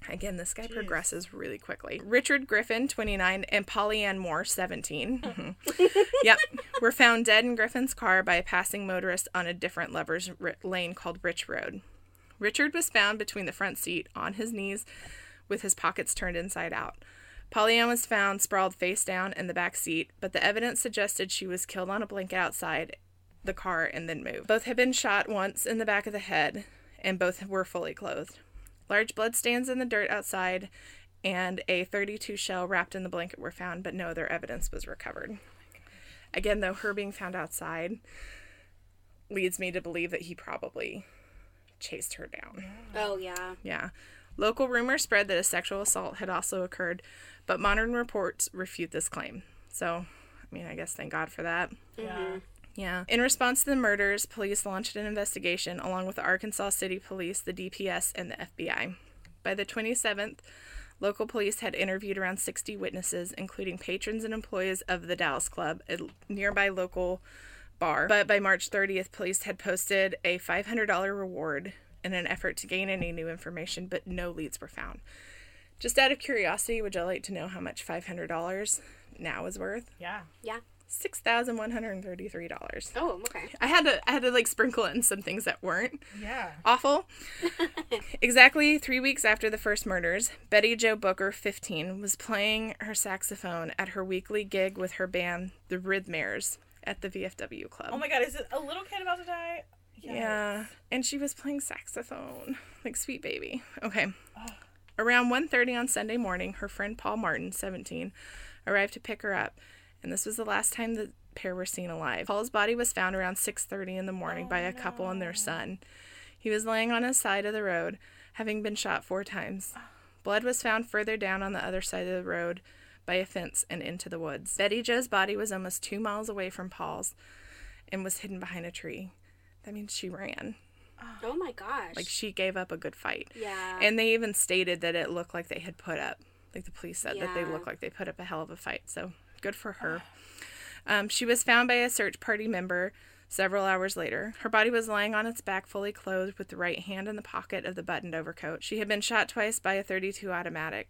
Speaker 3: Again, this guy progresses really quickly. Richard Griffin, 29, and Polly Ann Moore, 17. Mhm. yep. Were found dead in Griffin's car by a passing motorist on a different lover's ri- lane called Rich Road. Richard was found between the front seat on his knees with his pockets turned inside out. Polly Ann was found sprawled face down in the back seat, but the evidence suggested she was killed on a blanket outside the car and then moved. Both had been shot once in the back of the head, and both were fully clothed. Large bloodstains in the dirt outside and a 32 shell wrapped in the blanket were found, but no other evidence was recovered. Again, though, her being found outside leads me to believe that he probably chased her down.
Speaker 1: Oh yeah.
Speaker 3: Yeah. Local rumor spread that a sexual assault had also occurred, but modern reports refute this claim. So, I mean, I guess thank God for that.
Speaker 4: Yeah.
Speaker 3: Yeah. In response to the murders, police launched an investigation along with the Arkansas City Police, the DPS, and the FBI. By the 27th, local police had interviewed around 60 witnesses, including patrons and employees of the Dallas Club, a nearby local bar. But by March 30th, police had posted a $500 reward in an effort to gain any new information, but no leads were found. Just out of curiosity, would you like to know how much $500 now is worth?
Speaker 4: Yeah.
Speaker 1: Yeah.
Speaker 3: Six thousand one hundred and thirty-three dollars.
Speaker 1: Oh, okay.
Speaker 3: I had to I had to like sprinkle in some things that weren't
Speaker 4: Yeah.
Speaker 3: awful. exactly three weeks after the first murders, Betty Jo Booker, 15, was playing her saxophone at her weekly gig with her band, the Rhythmaires, at the VFW club.
Speaker 4: Oh my god, is it a little kid about to die?
Speaker 3: Yeah, and she was playing saxophone, like sweet baby. Okay. Around 1:30 on Sunday morning, her friend Paul Martin, 17, arrived to pick her up, and this was the last time the pair were seen alive. Paul's body was found around 6:30 in the morning by a couple and their son. He was laying on his side of the road, having been shot four times. Blood was found further down on the other side of the road, by a fence and into the woods. Betty Jo's body was almost two miles away from Paul's and was hidden behind a tree. That means she ran.
Speaker 1: Oh my gosh.
Speaker 3: Like she gave up a good fight.
Speaker 1: yeah.
Speaker 3: And they even stated that it looked like they had put up, like the police said that they looked like they put up a hell of a fight. So good for her. Um, she was found by a search party member several hours later. Her body was lying on its back, fully clothed, with the right hand in the pocket of the buttoned overcoat. She had been shot twice by a 32 automatic.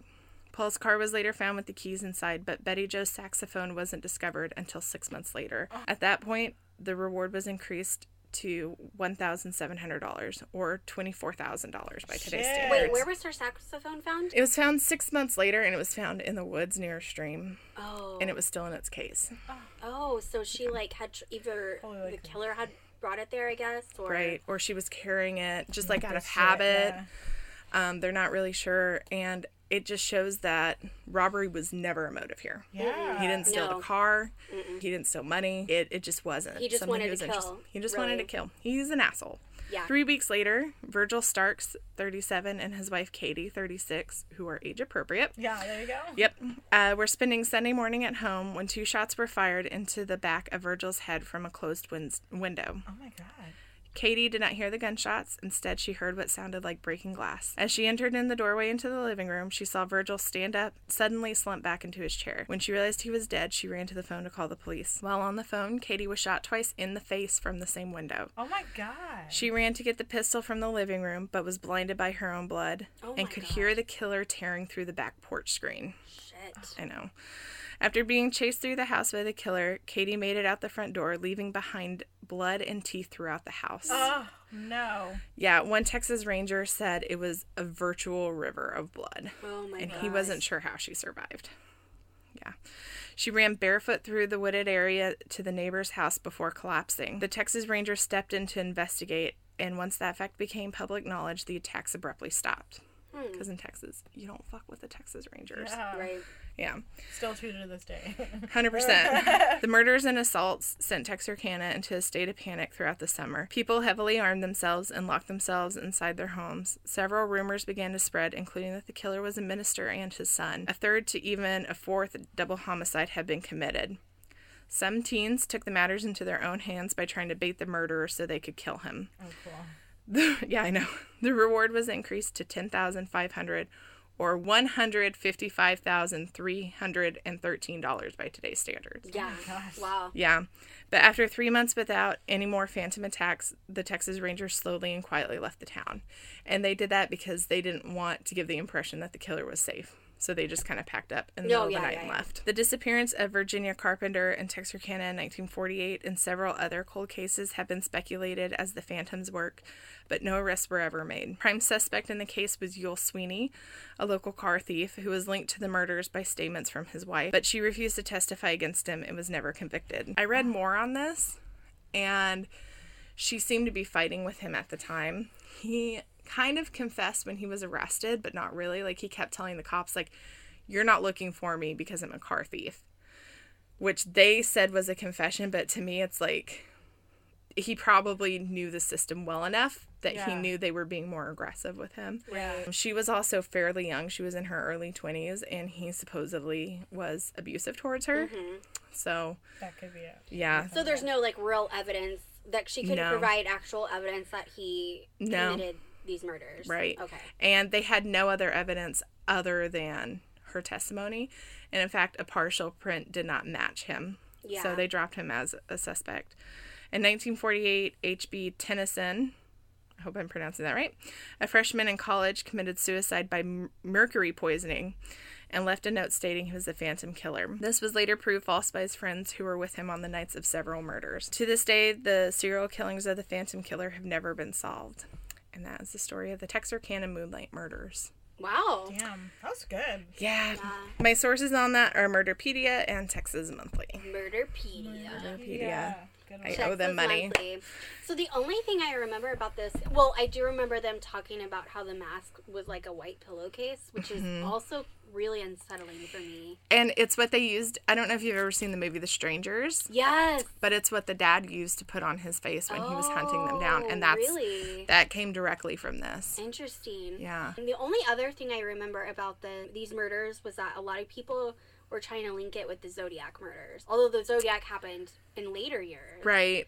Speaker 3: Paul's car was later found with the keys inside, but Betty Jo's saxophone wasn't discovered until six months later. At that point, the reward was increased to $1,700 or $24,000 by today's
Speaker 4: Shit.
Speaker 3: standards.
Speaker 1: Wait, where was her saxophone found?
Speaker 3: It was found six months later, and it was found in the woods near a stream,
Speaker 1: Oh.
Speaker 3: and it was still in its case.
Speaker 1: Oh, so she like had tr- either
Speaker 4: Holy
Speaker 1: the
Speaker 4: like-
Speaker 1: killer had brought it there, I guess, or
Speaker 3: Right, or she was carrying it just like out of habit.
Speaker 4: yeah.
Speaker 3: Um, they're not really sure, and it just shows that robbery was never a motive here.
Speaker 4: Yeah.
Speaker 3: He didn't steal
Speaker 1: No.
Speaker 3: the car. He didn't steal money. It, it just wasn't.
Speaker 1: He just
Speaker 3: something
Speaker 1: wanted to
Speaker 3: was interested-
Speaker 1: kill,
Speaker 3: He just
Speaker 1: really.
Speaker 3: wanted to kill. He's an asshole.
Speaker 1: Yeah.
Speaker 3: Three weeks later, Virgil Starks, 37, and his wife Katie, 36, who are age appropriate.
Speaker 4: Yeah, there you go.
Speaker 3: Yep. Uh, we're spending Sunday morning at home when two shots were fired into the back of Virgil's head from a closed win- window.
Speaker 4: Oh my god.
Speaker 3: Katie did not hear the gunshots. Instead, she heard what sounded like breaking glass. As she entered in the doorway into the living room, she saw Virgil stand up, suddenly slump back into his chair. When she realized he was dead, she ran to the phone to call the police. While on the phone, Katie was shot twice in the face from the same window.
Speaker 4: Oh my god.
Speaker 3: She ran to get the pistol from the living room, but was blinded by her own blood
Speaker 1: Oh
Speaker 3: and
Speaker 1: my
Speaker 3: could hear the killer tearing through the back porch screen.
Speaker 1: shit.
Speaker 3: I know. After being chased through the house by the killer, Katie made it out the front door, leaving behind blood and teeth throughout the house.
Speaker 4: Oh no.
Speaker 3: Yeah, one Texas Ranger said it was a virtual river of blood,
Speaker 1: Oh my
Speaker 3: and
Speaker 1: god.
Speaker 3: he wasn't sure how she survived. Yeah. She ran barefoot through the wooded area to the neighbor's house before collapsing. The Texas Ranger stepped in to investigate, and once that fact became public knowledge, the attacks abruptly stopped. Hmm. Because in Texas, you don't fuck with the Texas Rangers.
Speaker 4: Yeah.
Speaker 1: Right.
Speaker 3: Yeah.
Speaker 4: Still true to this day.
Speaker 3: Hundred percent. The murders and assaults sent Texarkana into a state of panic throughout the summer. People heavily armed themselves and locked themselves inside their homes. Several rumors began to spread, including that the killer was a minister and his son. A third to even a fourth double homicide had been committed. Some teens took the matters into their own hands by trying to bait the murderer so they could kill him.
Speaker 4: oh cool.
Speaker 3: yeah, I know. The reward was increased to ten thousand five hundred or one hundred fifty five thousand three hundred and thirteen dollars by today's standards.
Speaker 1: Yeah.
Speaker 4: Oh gosh.
Speaker 1: wow.
Speaker 3: Yeah. But after three months without any more phantom attacks, the Texas Rangers slowly and quietly left the town. And they did that because they didn't want to give the impression that the killer was safe. So they just kind of packed up in the
Speaker 1: No,
Speaker 3: middle of the night
Speaker 1: yeah,
Speaker 3: and
Speaker 1: yeah.
Speaker 3: left. The disappearance of Virginia Carpenter in Texarkana in 1948 and several other cold cases have been speculated as the Phantom's work, but no arrests were ever made. Prime suspect in the case was Youell Swinney, a local car thief who was linked to the murders by statements from his wife, but she refused to testify against him and was never convicted. I read more on this, and she seemed to be fighting with him at the time. He kind of confessed when he was arrested, but not really. Like he kept telling the cops, like, "You're not looking for me because I'm a car thief," which they said was a confession, but to me, it's like he probably knew the system well enough that he knew they were being more aggressive with him.
Speaker 4: Yeah.
Speaker 3: She was also fairly young. She was in her early 20s, and he supposedly was abusive towards her. Mm-hmm. So,
Speaker 4: That could be it.
Speaker 3: yeah.
Speaker 1: So there's no like real evidence that she couldn't
Speaker 3: No.
Speaker 1: provide actual evidence that he
Speaker 3: No.
Speaker 1: These murders.
Speaker 3: Right.
Speaker 1: Okay.
Speaker 3: And they had no other evidence other than her testimony. And in fact, a partial print did not match him.
Speaker 1: Yeah.
Speaker 3: So they dropped him as a suspect. In 1948, H.B. Tennison, I hope I'm pronouncing that right, a freshman in college committed suicide by m- mercury poisoning and left a note stating he was a phantom killer. This was later proved false by his friends who were with him on the nights of several murders. To this day, the serial killings of the phantom killer have never been solved. And that is the story of the Texarkana Moonlight murders.
Speaker 1: Wow.
Speaker 4: Damn, that was good.
Speaker 3: Yeah. My sources on that are Murderpedia and Texas Monthly.
Speaker 1: Murderpedia.
Speaker 3: Murderpedia.
Speaker 4: Good
Speaker 3: I
Speaker 4: one.
Speaker 3: owe them money.
Speaker 1: Monthly. So the only thing I remember about this, well, I do remember them talking about how the mask was like a white pillowcase, which
Speaker 3: Mm-hmm.
Speaker 1: is also really unsettling for me.
Speaker 3: And it's what they used. I don't know if you've ever seen the movie The Strangers,
Speaker 1: Yes.
Speaker 3: but it's what the dad used to put on his face when he was hunting them down.
Speaker 1: Oh,
Speaker 3: And that's
Speaker 1: really
Speaker 3: that came directly from this.
Speaker 1: interesting.
Speaker 3: Yeah.
Speaker 1: And the only other thing I remember about the these murders was that a lot of people were trying to link it with the Zodiac murders. Although the Zodiac happened in later years.
Speaker 3: Right.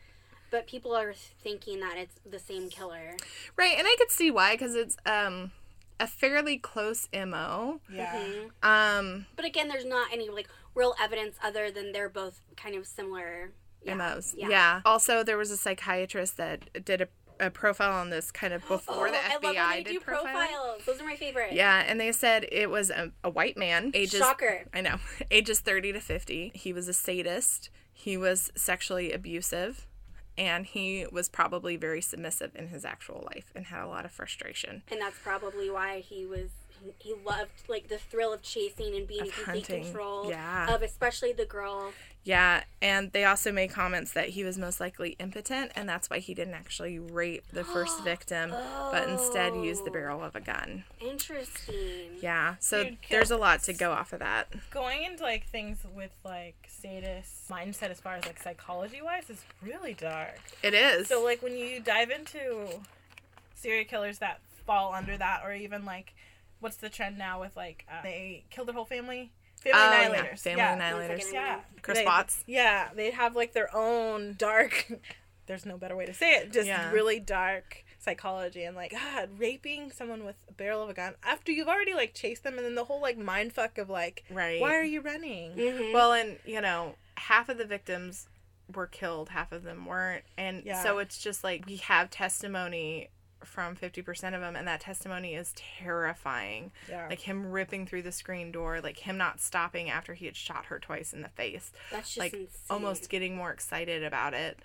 Speaker 1: But people are thinking that it's the same killer.
Speaker 3: Right, and I could see why because it's um a fairly close mo.
Speaker 4: Yeah.
Speaker 1: Mhm.
Speaker 3: Um,
Speaker 1: But again, there's not any like real evidence other than they're both kind of similar. Yeah.
Speaker 3: MOs.
Speaker 1: Yeah.
Speaker 3: Yeah. Also, there was a psychiatrist that did a, a profile on this kind of before
Speaker 1: Oh,
Speaker 3: the
Speaker 1: I
Speaker 3: FBI
Speaker 1: love when they
Speaker 3: did
Speaker 1: do
Speaker 3: profiling.
Speaker 1: profiles. Those are my favorite.
Speaker 3: Yeah, and they said it was a, a white man, ages
Speaker 1: Shocker.
Speaker 3: I know, ages 30 to 50. He was a sadist. He was sexually abusive, and he was probably very submissive in his actual life and had a lot of frustration.
Speaker 1: And that's probably why he was he, he loved like the thrill of chasing and being in
Speaker 3: Of
Speaker 1: complete
Speaker 3: hunting.
Speaker 1: control
Speaker 3: Yeah.
Speaker 1: of especially the girl.
Speaker 3: Yeah, and they also made comments that he was most likely impotent, and that's why he didn't actually rape the first victim, but instead used the barrel of a gun.
Speaker 1: Interesting.
Speaker 3: Yeah, so
Speaker 4: Dude,
Speaker 3: there's a lot to go off of that.
Speaker 4: Going into like things with like status mindset as far as like psychology wise is really dark.
Speaker 3: It is.
Speaker 4: So like when you dive into serial killers that fall under that, or even like what's the trend now with like uh, they kill their whole family, family
Speaker 3: Oh, yeah,
Speaker 4: annihilators,
Speaker 3: Family
Speaker 4: yeah.
Speaker 3: Annihilators.
Speaker 4: Yeah,
Speaker 3: Chris
Speaker 4: They-
Speaker 3: Watts.
Speaker 4: Yeah, they have like their own dark. There's no better way to say it. Just
Speaker 3: Yeah.
Speaker 4: really dark psychology and like God, raping someone with a barrel of a gun after you've already like chased them, and then the whole like mind fuck of like,
Speaker 3: Right.
Speaker 4: why are you running?
Speaker 1: Mhm.
Speaker 3: Well, and you know, half of the victims were killed, half of them weren't, and
Speaker 4: Yeah.
Speaker 3: so it's just like we have testimony from 50% of them and that testimony is terrifying
Speaker 4: Yeah.
Speaker 3: like him ripping through the screen door like him not stopping after he had shot her twice in the face
Speaker 1: That's just
Speaker 3: like
Speaker 1: insane.
Speaker 3: almost getting more excited about it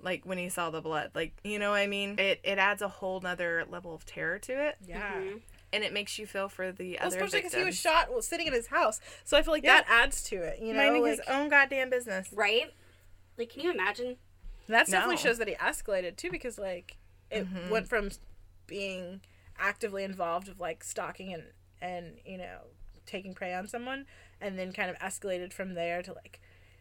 Speaker 3: like when he saw the blood like you know what i mean it it adds a whole nother level of terror to it
Speaker 4: yeah.
Speaker 1: Mhm.
Speaker 3: and it makes you feel for the
Speaker 4: Well,
Speaker 3: other
Speaker 4: especially because he was shot while sitting in his house, so I feel like
Speaker 3: Yeah.
Speaker 4: that adds to it. You know,
Speaker 3: minding
Speaker 4: like,
Speaker 3: his own goddamn business
Speaker 1: Right? Like, can you imagine?
Speaker 4: that definitely shows that he escalated too, because like it
Speaker 3: Mhm.
Speaker 4: went from being actively involved of like stalking and and you know taking prey on someone, and then kind of escalated from there to like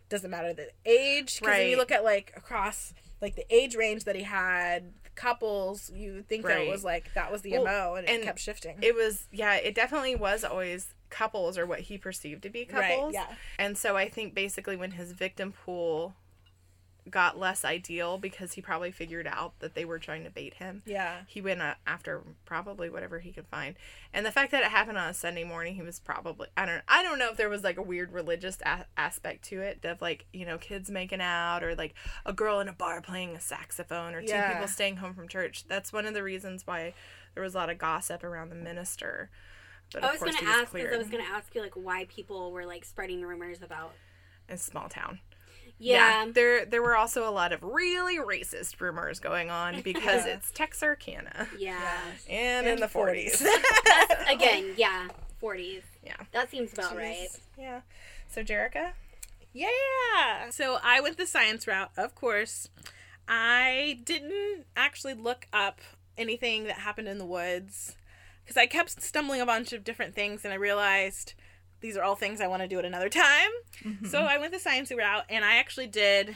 Speaker 4: doesn't matter the age. Because when you look at like across like the age range that he had, couples, you think that
Speaker 3: Right.
Speaker 4: it was like that was the
Speaker 3: Well,
Speaker 4: mo, and it kept shifting.
Speaker 3: it was yeah it definitely was always couples or what he perceived to be couples
Speaker 4: Right. Yeah.
Speaker 3: and so i think basically when his victim pool got less ideal because he probably figured out that they were trying to bait him
Speaker 4: Yeah.
Speaker 3: he went uh, after probably whatever he could find and the fact that it happened on a sunday morning he was probably i don't i don't know if there was like a weird religious a- aspect to it of like you know kids making out or like a girl in a bar playing a saxophone or two
Speaker 4: Yeah.
Speaker 3: people staying home from church that's one of the reasons why there was a lot of gossip around the minister but
Speaker 1: I
Speaker 3: of
Speaker 1: was
Speaker 3: he was
Speaker 1: ask because I was gonna ask you like why people were like spreading rumors about.
Speaker 3: a small town
Speaker 1: Yeah.
Speaker 3: there there were also a lot of really racist rumors going on because
Speaker 4: Yeah.
Speaker 3: it's Texarkana
Speaker 1: Yeah.
Speaker 3: and in, the 40s.
Speaker 1: Again, yeah. Forties.
Speaker 3: Yeah.
Speaker 1: That seems about right.
Speaker 3: yeah so jerica
Speaker 4: Yeah. So I went the science route, of course. I didn't actually look up anything that happened in the woods because I kept stumbling a bunch of different things and I realized these are all things I want to do at another time. So I went the science route and I actually did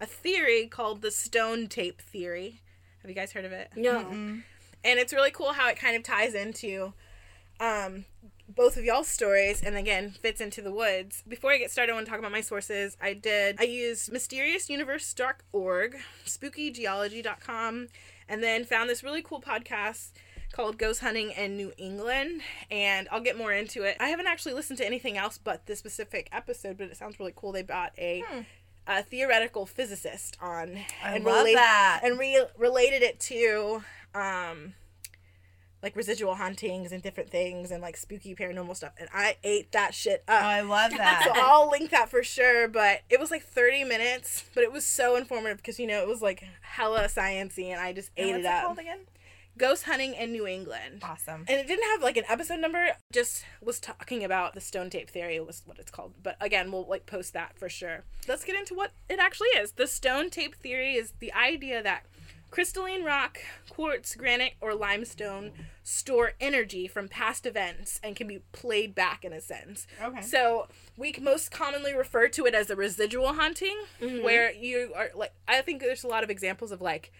Speaker 4: a theory called the stone tape theory. Have you guys heard of it?
Speaker 1: No.
Speaker 3: Mm-hmm.
Speaker 4: and it's really cool how it kind of ties into um, both of y'all's stories and again fits into the woods before i get started i want to talk about my sources i did i used mysteriousuniverse.org spookygeology.com and then found this really cool podcast called ghost hunting in new england and i'll get more into it. I haven't actually listened to anything else but this specific episode but it sounds really cool. They brought a a theoretical physicist on
Speaker 3: I
Speaker 4: and relate- and re- related it to um like residual hauntings and different things and like spooky paranormal stuff and i ate that shit up.
Speaker 3: Oh, I love that.
Speaker 4: so i'll link that for sure but it was like 30 minutes but it was so informative because you know it was like hella sciency and i just ate
Speaker 3: what's
Speaker 4: it up.
Speaker 3: called again
Speaker 4: ghost hunting in new england.
Speaker 3: Awesome.
Speaker 4: And it didn't have like an episode number just was talking about the stone tape theory was what it's called. But again we'll like post that for sure. Let's get into what it actually is. The stone tape theory is the idea that crystalline rock quartz granite or limestone store energy from past events and can be played back in a sense.
Speaker 3: Okay.
Speaker 4: so we most commonly refer to it as a residual haunting mm-hmm. where you are like i think there's a lot of examples of like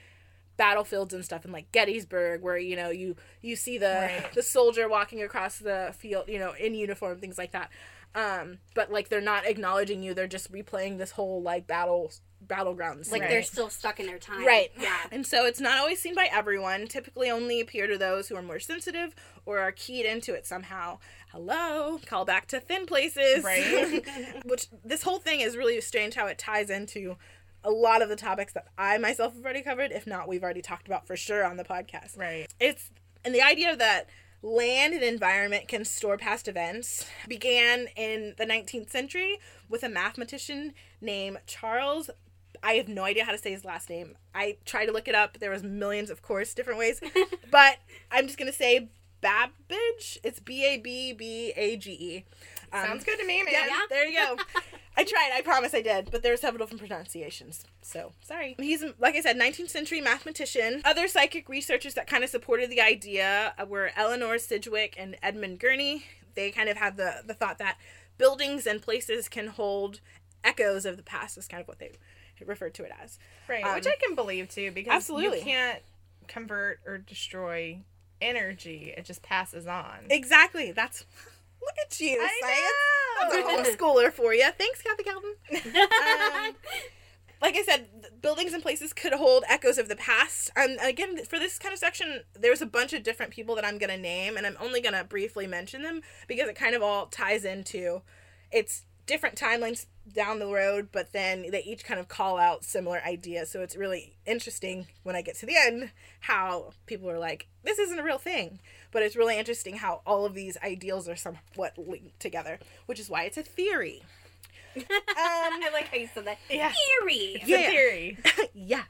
Speaker 4: battlefields and stuff in like Gettysburg where you know you you see the
Speaker 3: Right.
Speaker 4: the soldier walking across the field you know in uniform things like that Um, but like they're not acknowledging you; they're just replaying this whole like battle battleground.
Speaker 1: Like
Speaker 4: scene.
Speaker 1: they're still stuck in their time.
Speaker 4: Right.
Speaker 1: Yeah.
Speaker 4: And so it's not always seen by everyone. Typically only appear to those who are more sensitive or are keyed into it somehow. Hello. Call back to thin places.
Speaker 3: Right.
Speaker 4: Which this whole thing is really strange how it ties into a lot of the topics that I myself have already covered, if not we've already talked about for sure on the podcast.
Speaker 3: Right.
Speaker 4: It's and the idea that land and environment can store past events began in the 19th century with a mathematician named Charles I have no idea how to say his last name. I tried to look it up. There was millions, of course, different ways. but I'm just gonna say Babbage. It's B A B B A G E. Um,
Speaker 3: Sounds good to me, man.
Speaker 4: yeah, there you go. I tried. I promise I did, but there are several different pronunciations. So sorry. He's like I said, 19th century mathematician. Other psychic researchers that kind of supported the idea were Eleanor Sidgwick and Edmund Gurney. They kind of had the the thought that buildings and places can hold echoes of the past. Is kind of what they referred to it as.
Speaker 3: Right.
Speaker 4: Um,
Speaker 3: Which I can believe too, because
Speaker 4: absolutely.
Speaker 3: you can't convert or destroy energy. It just passes on.
Speaker 4: Exactly. That's look at you,
Speaker 3: I
Speaker 4: science.
Speaker 3: know.
Speaker 4: That's a homeschooler for you. Thanks, Kathy Calvin. um, like I said, buildings and places could hold echoes of the past. And again, for this kind of section, there's a bunch of different people that I'm going to name, and I'm only going to briefly mention them because it kind of all ties into it's different timelines down the road, but then they each kind of call out similar ideas. So it's really interesting when I get to the end how people are like, this isn't a real thing. But it's really interesting how all of these ideals are somewhat linked together, which is why it's a theory.
Speaker 1: I like how you said that.
Speaker 3: Yeah.
Speaker 1: Theory.
Speaker 3: It's
Speaker 4: Yeah.
Speaker 3: a theory.
Speaker 4: yeah.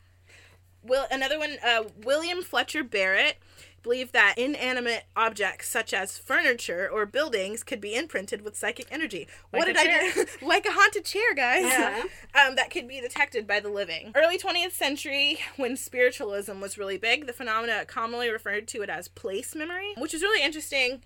Speaker 4: Will another one? Uh, William Fletcher Barrett believed that inanimate objects such as furniture or buildings could be imprinted with psychic energy. what
Speaker 3: Like
Speaker 4: did I do? like a haunted chair, guys.
Speaker 1: Yeah.
Speaker 4: Um, that could be detected by the living. Early 20th century, when spiritualism was really big, the phenomena commonly referred to it as place memory, which is really interesting.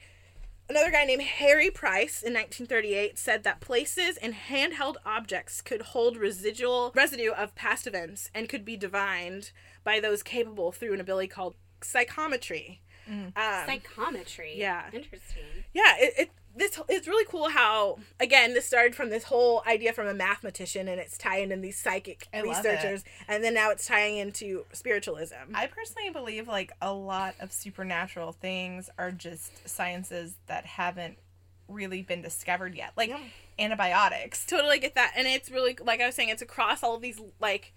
Speaker 4: Another guy named Harry Price in 1938 said that places and handheld objects could hold residual residue of past events and could be divined by those capable through an ability called psychometry. Um,
Speaker 1: Psychometry.
Speaker 4: Yeah.
Speaker 1: Interesting.
Speaker 4: yeah, it, it this it's really cool how again this started from this whole idea from a mathematician and it's tying in these psychic
Speaker 3: I
Speaker 4: researchers and then now it's tying into spiritualism.
Speaker 3: I personally believe like a lot of supernatural things are just sciences that haven't really been discovered yet. Like antibiotics.
Speaker 4: totally get that and it's really like i was saying it's across all of these like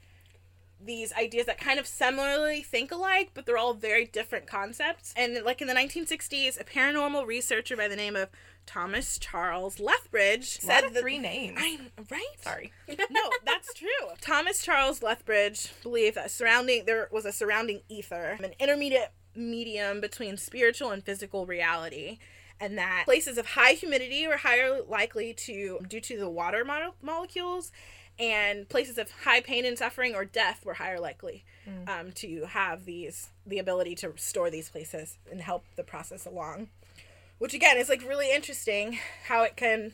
Speaker 4: these ideas that kind of similarly think alike but they're all very different concepts and like in the 1960s a paranormal researcher by the name of thomas charles lethbridge
Speaker 3: Said
Speaker 4: that
Speaker 3: three names.
Speaker 4: I, right
Speaker 3: Sorry.
Speaker 4: no that's true thomas charles lethbridge believed that surrounding there was a surrounding ether an intermediate medium between spiritual and physical reality and that places of high humidity were higher likely to due to the water mo- molecules and places of high pain and suffering or death were higher likely um, to have these the ability to store these places and help the process along. Which again is like really interesting how it can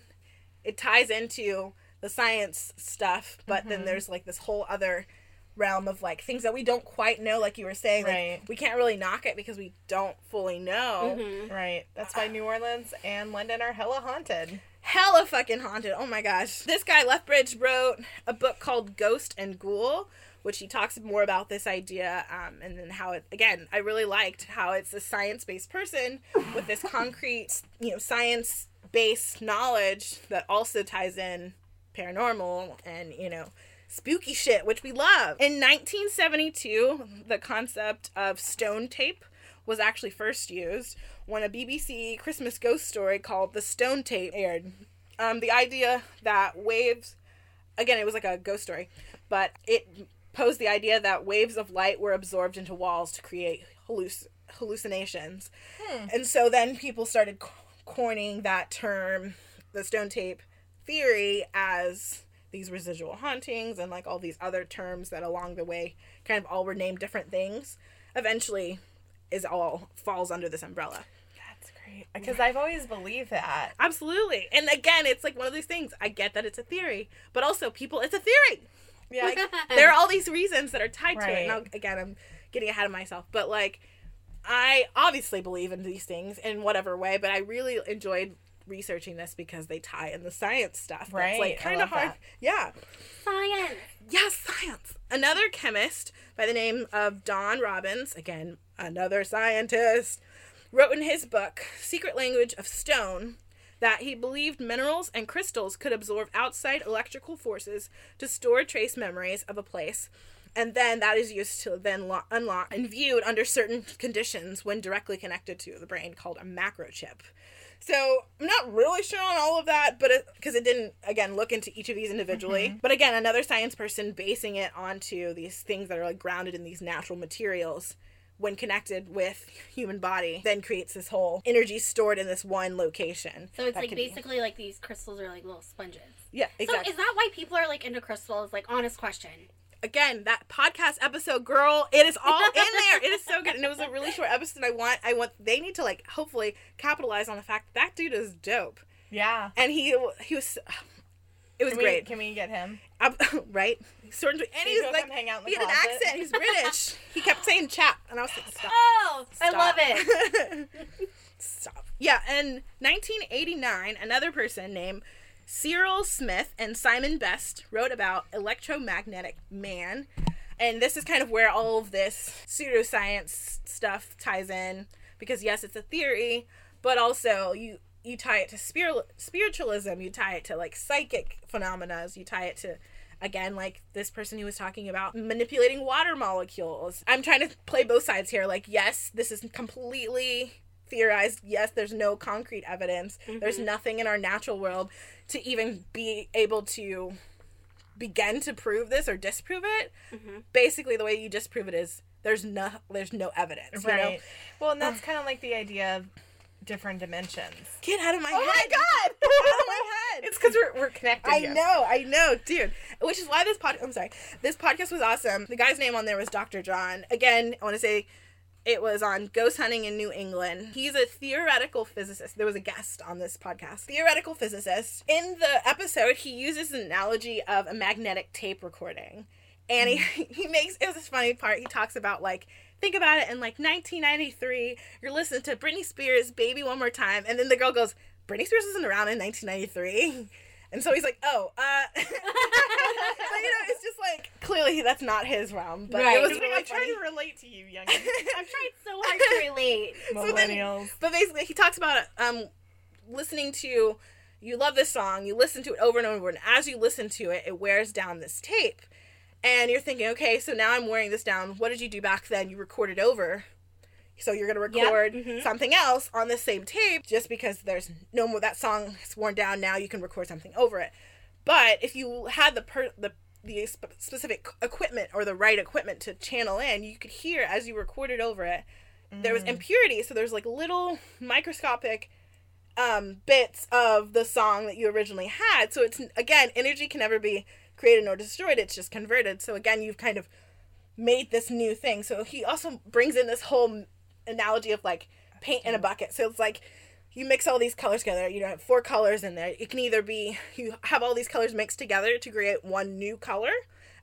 Speaker 4: it ties into the science stuff but then there's like this whole other realm of like things that we don't quite know like you were saying
Speaker 3: Right.
Speaker 4: like we can't really knock it because we don't fully know
Speaker 3: Right. That's why New Orleans and London are hella haunted.
Speaker 4: hella fucking haunted. Oh my gosh. This guy Lethbridge wrote a book called Ghost and Ghoul, which he talks more about this idea um, and then how it again, I really liked how it's a science-based person with this concrete, you know, science-based knowledge that also ties in paranormal and, you know, spooky shit, which we love. In 1972, the concept of stone tape was actually first used when a BBC Christmas ghost story called The Stone Tape aired. Um, the idea that waves, again, it was like a ghost story, but it posed the idea that waves of light were absorbed into walls to create halluc- hallucinations. And so then people started co- coining that term, the stone tape theory, as these residual hauntings and like all these other terms that along the way kind of all were named different things. Eventually, is all falls under this umbrella.
Speaker 3: That's great. Because I've always believed that.
Speaker 4: Absolutely. And again, it's like one of those things. I get that it's a theory, but also people, it's a theory.
Speaker 3: Yeah.
Speaker 4: Like there are all these reasons that are tied to it.
Speaker 3: Right.
Speaker 4: Now, again, I'm getting ahead of myself, but like I obviously believe in these things in whatever way, but I really enjoyed researching this because they tie in the science stuff.
Speaker 3: Right,
Speaker 4: That's like kind of hard.
Speaker 3: that.
Speaker 4: Yeah.
Speaker 1: Science.
Speaker 4: Yes, science. Another chemist by the name of Don Robbins, again, another scientist, wrote in his book, Secret Language of Stone, that he believed minerals and crystals could absorb outside electrical forces to store trace memories of a place. And then that is used to then lo- unlock and viewed under certain conditions when directly connected to the brain, called a macrochip. So I'm not really sure on all of that, but because it, didn't again look into each of these individually. Mm-hmm. But again, another science person basing it onto these things that are like grounded in these natural materials when connected with human body then creates this whole energy stored in this one location.
Speaker 1: So it's like
Speaker 4: can be-
Speaker 1: basically like these crystals are like little sponges.
Speaker 4: yeah, exactly.
Speaker 1: So is that why people are like into crystals? Like honest question.
Speaker 4: Again that podcast episode girl it is all in there. It is so good. And it was a really short episode i want i want they need to like hopefully capitalize on the fact that, that dude is dope.
Speaker 3: Yeah.
Speaker 4: and he he was it was
Speaker 3: Can we,
Speaker 4: great.
Speaker 3: can we get him?
Speaker 4: Ab- right? Sort of and
Speaker 3: He's
Speaker 4: he's
Speaker 3: gonna
Speaker 4: like
Speaker 3: hang out in the
Speaker 4: he had an accent he's british. He kept saying chap and i was like stop.
Speaker 1: Oh, I love it.
Speaker 4: Stop. Yeah, and 1989, another person named Cyril Smith and Simon Best wrote about electromagnetic man. And this is kind of where all of this pseudoscience stuff ties in because yes, it's a theory, but also you you tie it to spirit, spiritualism, you tie it to like psychic phenomena, you tie it to again like this person who was talking about manipulating water molecules. I'm trying to play both sides here like yes, this is completely theorized. Yes, there's no concrete evidence. There's mm-hmm. nothing in our natural world to even be able to begin to prove this or disprove it. Mm-hmm. Basically, the way you disprove it is there's no there's no evidence. You know?
Speaker 3: Right. Well, and that's kind of like the idea of different dimensions.
Speaker 4: Get out of my head.
Speaker 3: Oh my! God!
Speaker 4: Get out of my head!
Speaker 3: It's because we're, we're connected.
Speaker 4: I know, I know, dude. Which is why this pod I'm sorry. This podcast was awesome. The guy's name on there was Dr. John. Again, I want to say it was on Ghost Hunting in New England. He's a theoretical physicist. There was a guest on this podcast. Theoretical physicist. In the episode, he uses an analogy of a magnetic tape recording. And he, hmm. he makes it was this funny part. He talks about like think about it in like 1993, you're listening to Britney Spears' "Baby One More Time," and then the girl goes, "Britney Spears wasn't around in 1993." And so he's like, "Oh, uh," but you know, it's just like clearly that's not his realm. But
Speaker 1: Right.
Speaker 4: it was
Speaker 3: It's like, I'm trying to relate to you, young
Speaker 1: I'm trying so hard to relate.
Speaker 4: So then-
Speaker 3: millennials.
Speaker 4: But basically, he talks about um listening to you love this song, you listen to it over and over, and as you listen to it, it wears down this tape, and you're thinking, okay, so now I'm wearing this down. What did you do back then? You recorded over. So you're gonna record
Speaker 1: mhm.
Speaker 4: something else on the same tape just because there's no more that song is worn down. Now you can record something over it. But if you had the per the the sp- specific equipment or the right equipment to channel in, you could hear as you recorded over it there was impurity. So there's like little microscopic um, bits of the song that you originally had. So it's again energy can never be created nor destroyed. It's just converted. So again you've kind of made this new thing. So he also brings in this whole analogy of like paint in a bucket so it's like you mix all these colors together you have four colors in there it can either be you have all these colors mixed together to create one new color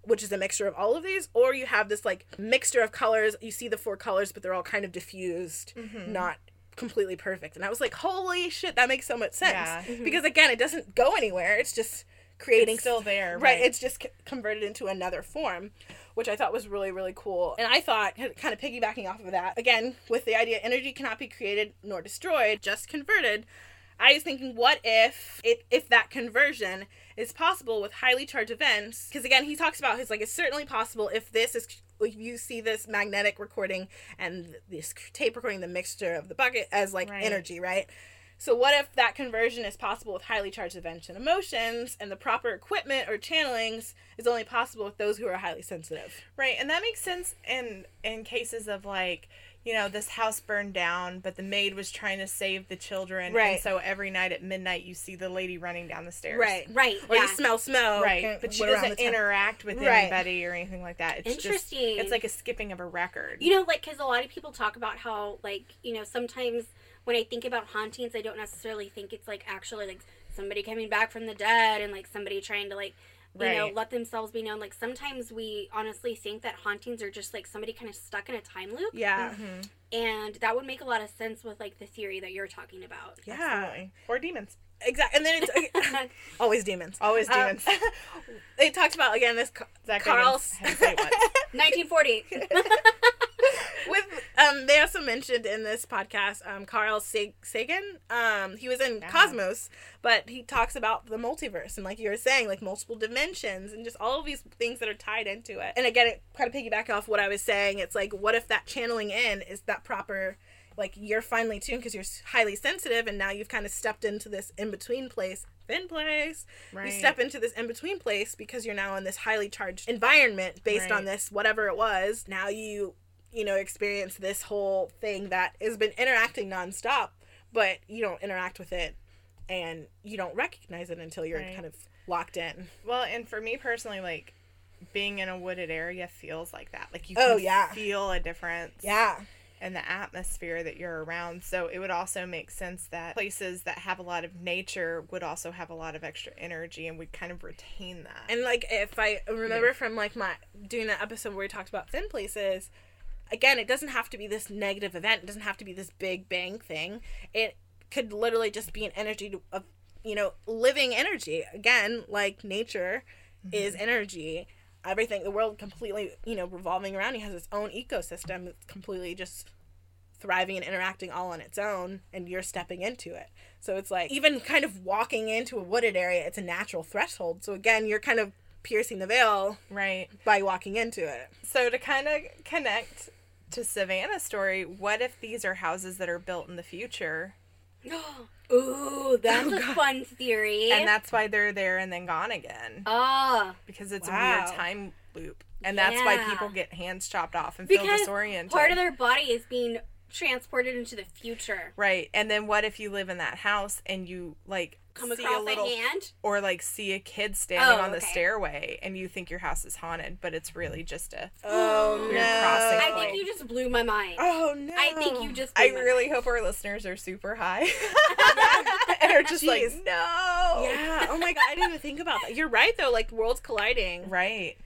Speaker 4: which is a mixture of all of these, or you have this like mixture of colors. You see the four colors, but they're all kind of diffused, mm-hmm. not completely perfect. And I was like, holy shit, that makes so much sense.
Speaker 3: Yeah. Mm-hmm.
Speaker 4: Because again, it doesn't go anywhere. It's just creating
Speaker 3: It's still there,
Speaker 4: right?
Speaker 3: right.
Speaker 4: It's just c- converted into another form, which I thought was really really cool. And I thought kind of piggybacking off of that again with the idea energy cannot be created nor destroyed, just converted. I was thinking, what if it if that conversion is possible with highly charged events? Because again, he talks about his like it's certainly possible if this is if you see this magnetic recording and this tape recording, the mixture of the bucket as like
Speaker 3: Right.
Speaker 4: energy, right? So what if that conversion is possible with highly charged events and emotions, and the proper equipment or channelings is only possible with those who are highly sensitive?
Speaker 3: Right, and that makes sense in in cases of like, you know, this house burned down, but the maid was trying to save the children,
Speaker 4: Right.
Speaker 3: And so every night at midnight, you see the lady running down the stairs,
Speaker 4: Right.
Speaker 1: Right.
Speaker 4: Or
Speaker 1: yeah.
Speaker 4: you smell smoke.
Speaker 3: Right,
Speaker 4: and
Speaker 3: but she doesn't interact with
Speaker 4: Right.
Speaker 3: anybody or anything like that. It's
Speaker 1: Interesting.
Speaker 3: Just, it's like a skipping of a record.
Speaker 1: You know, like, because a lot of people talk about how, like, you know, sometimes when I think about hauntings, I don't necessarily think it's, like, actually, like, somebody coming back from the dead and, like, somebody trying to, like, you know, let themselves be known. Like sometimes we honestly think that hauntings are just like somebody kind of stuck in a time loop,
Speaker 4: Yeah.
Speaker 1: and that would make a lot of sense with like the theory that you're talking about.
Speaker 4: Yeah.
Speaker 3: Absolutely. Or demons.
Speaker 4: Exactly. And then it's always demons.
Speaker 3: Always
Speaker 4: Um,
Speaker 3: demons.
Speaker 4: they talked about again this Ca-
Speaker 3: Zak
Speaker 4: Carl
Speaker 3: Bagans had to say it once.
Speaker 1: 1940.
Speaker 4: With um they also mentioned in this podcast um Carl Sag- Sagan. Um he was in Cosmos but he talks about the multiverse and like you were saying like multiple dimensions and just all of these things that are tied into it. And again it kind of piggyback off what I was saying. It's like what if that channeling in is that proper like you're finely tuned because you're highly sensitive and now you've kind of stepped into this in between place thin place. You step into this in between place because you're now in this highly charged environment based on this whatever it was. Now you you know experience this whole thing that has been interacting nonstop but you don't interact with it and you don't recognize it until you're
Speaker 3: Right.
Speaker 4: kind of locked in
Speaker 3: Well, and for me personally, like being in a wooded area feels like that. Like you
Speaker 4: Oh, yeah.
Speaker 3: feel a difference.
Speaker 4: yeah
Speaker 3: and the atmosphere that you're around. So it would also make sense that places that have a lot of nature would also have a lot of extra energy and would kind of retain that.
Speaker 4: and like if i remember from like my doing that episode where we talked about thin places again it doesn't have to be this negative event. It doesn't have to be this big bang thing. It could literally just be an energy of you know living energy. Again like nature mm-hmm. is energy. Everything the world completely you know revolving around you has its own ecosystem. It's completely just thriving and interacting all on its own and you're stepping into it. So it's like even kind of walking into a wooded area it's a natural threshold. So again you're kind of piercing the veil
Speaker 3: right.
Speaker 4: by walking into it.
Speaker 3: So to kind of connect to Savannah's story, what if these are houses that are built in the future
Speaker 1: Ooh, that's a fun theory.
Speaker 3: and that's why they're there and then gone again
Speaker 1: Ah,
Speaker 3: because it's a weird time loop. And that's why people get hands chopped off and feel disoriented.
Speaker 1: part of their body is being transported into the future.
Speaker 3: Right. And then what if you live in that house and you like
Speaker 1: Come
Speaker 3: see
Speaker 1: across
Speaker 3: a little
Speaker 1: a hand.
Speaker 3: or like see a kid standing
Speaker 1: Oh,
Speaker 3: on the
Speaker 1: okay.
Speaker 3: stairway and you think your house is haunted, but it's really just a
Speaker 4: oh no
Speaker 3: Weird crossing
Speaker 1: I
Speaker 3: point.
Speaker 1: think you just blew my mind.
Speaker 4: oh no
Speaker 1: I think you just. Blew
Speaker 3: I
Speaker 1: my
Speaker 3: really
Speaker 1: mind.
Speaker 3: hope our listeners are super high and are just like, no.
Speaker 4: yeah oh my god i didn't even think about that you're right though like worlds colliding
Speaker 3: Right.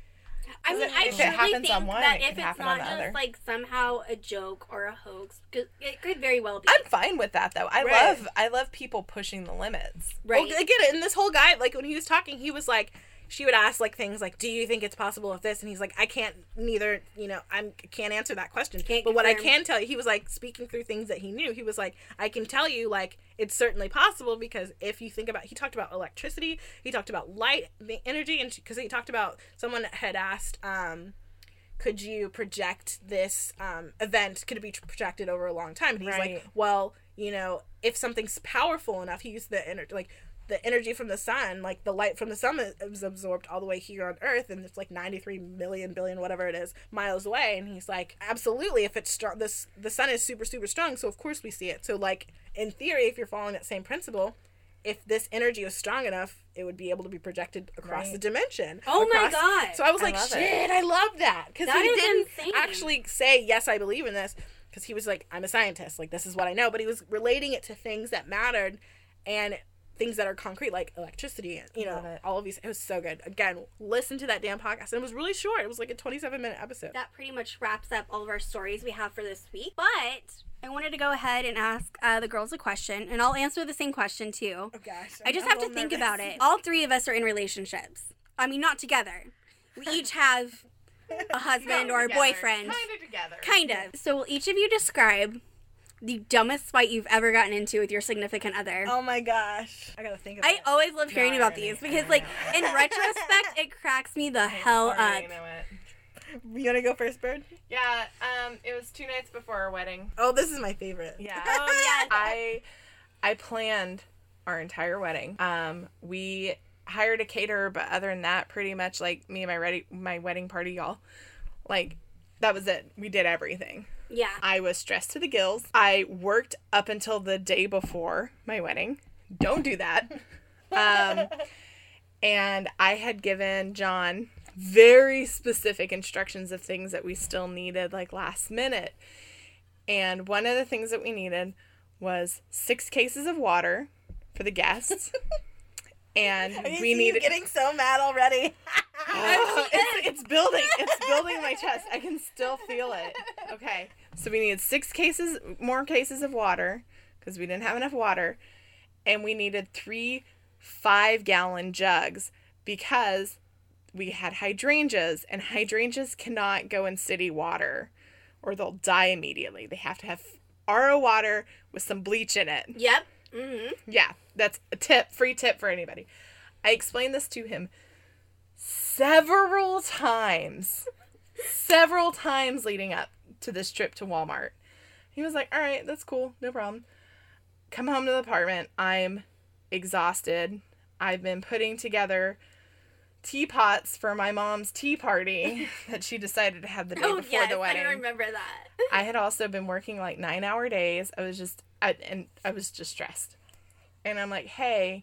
Speaker 1: I mean, I
Speaker 3: If it
Speaker 1: truly think
Speaker 3: on one,
Speaker 1: that
Speaker 3: it
Speaker 1: if it's not just
Speaker 3: other.
Speaker 1: like somehow a joke or a hoax, it could very well be.
Speaker 3: I'm fine with that though. I
Speaker 4: Right.
Speaker 3: love I love people pushing the limits.
Speaker 1: right.
Speaker 4: Well, again, and this whole guy, like when he was talking, he was like, she would ask like things like, "Do you think it's possible if this?" And he's like, "I can't neither. You know, I can't answer that question.
Speaker 1: Can't
Speaker 4: but what I can tell you, he was like speaking through things that he knew. He was like, I can tell you, like it's certainly possible because if you think about, he talked about electricity, he talked about light, the energy, and because he talked about someone had asked, um, could you project this um, event? Could it be projected over a long time? And he's
Speaker 3: Right.
Speaker 4: like, well, you know, if something's powerful enough, he used the energy, like the energy from the sun, like the light from the sun is- absorbed all the way here on Earth, and it's like 93 million billion, whatever it is, miles away. And he's like, absolutely, if it's strong, this the sun is super super strong, so of course we see it. So like in theory, if you're following that same principle. If this energy was strong enough, it would be able to be projected across
Speaker 3: Right.
Speaker 4: the dimension.
Speaker 1: Oh my God.
Speaker 4: So I was
Speaker 3: I
Speaker 4: like,
Speaker 3: love it.
Speaker 4: shit, I love that because he didn't
Speaker 1: insane.
Speaker 4: actually say yes, I believe in this because he was like, I'm a scientist, like this is what I know, but he was relating it to things that mattered and things that are concrete, like electricity, and you know, all of these. It was so good. Again, listen to that damn podcast, and it was really short. It was like a 27 minute episode.
Speaker 1: that pretty much wraps up all of our stories we have for this week. But I wanted to go ahead and ask uh, the girls a question, and I'll answer the same question too.
Speaker 4: oh gosh,
Speaker 1: I just have to think about it. All three of us are in relationships. I mean, not together. We each have a husband or a boyfriend.
Speaker 5: Kind of together.
Speaker 1: Kind of. So, will each of you describe the dumbest fight you've ever gotten into with your significant other?
Speaker 4: Oh my gosh, I gotta think. About
Speaker 1: I
Speaker 4: it.
Speaker 1: always love hearing
Speaker 3: I
Speaker 1: about
Speaker 3: already-
Speaker 1: these because, like, in retrospect, it cracks me the hell up.
Speaker 3: Already know it.
Speaker 4: You wanna go first, Bird?
Speaker 3: Yeah, um, it was two nights before our wedding.
Speaker 4: Oh, this is my favorite.
Speaker 3: Yeah.
Speaker 1: Oh, yes.
Speaker 3: I I planned our entire wedding. Um, we hired a caterer, but other than that, pretty much like me and my ready my wedding party, y'all. Like that was it. We did everything.
Speaker 1: Yeah.
Speaker 3: I was stressed to the gills. I worked up until the day before my wedding. Don't do that. Um, and I had given John very specific instructions of things that we still needed, like last minute. And one of the things that we needed was six cases of water for the guests and
Speaker 4: I can
Speaker 3: we need
Speaker 4: getting so mad already.
Speaker 3: Oh, it's, it's building. It's building my chest. I can still feel it. Okay. So we needed six cases, more cases of water, because we didn't have enough water, and we needed three five-gallon jugs because we had hydrangeas, and hydrangeas cannot go in city water, or they'll die immediately. They have to have RO water with some bleach in it.
Speaker 1: Yep. Mm-hmm.
Speaker 3: Yeah, that's a tip, free tip for anybody. I explained this to him several times, several times leading up to this trip to Walmart. He was like, "All right, that's cool, no problem." Come home to the apartment. I'm exhausted. I've been putting together teapots for my mom's tea party that she decided to have the day
Speaker 1: Oh
Speaker 3: before
Speaker 1: yes,
Speaker 3: the wedding.
Speaker 1: I remember that.
Speaker 3: I had also been working like nine hour days. I was just, I, and I was just stressed. And I'm like, hey,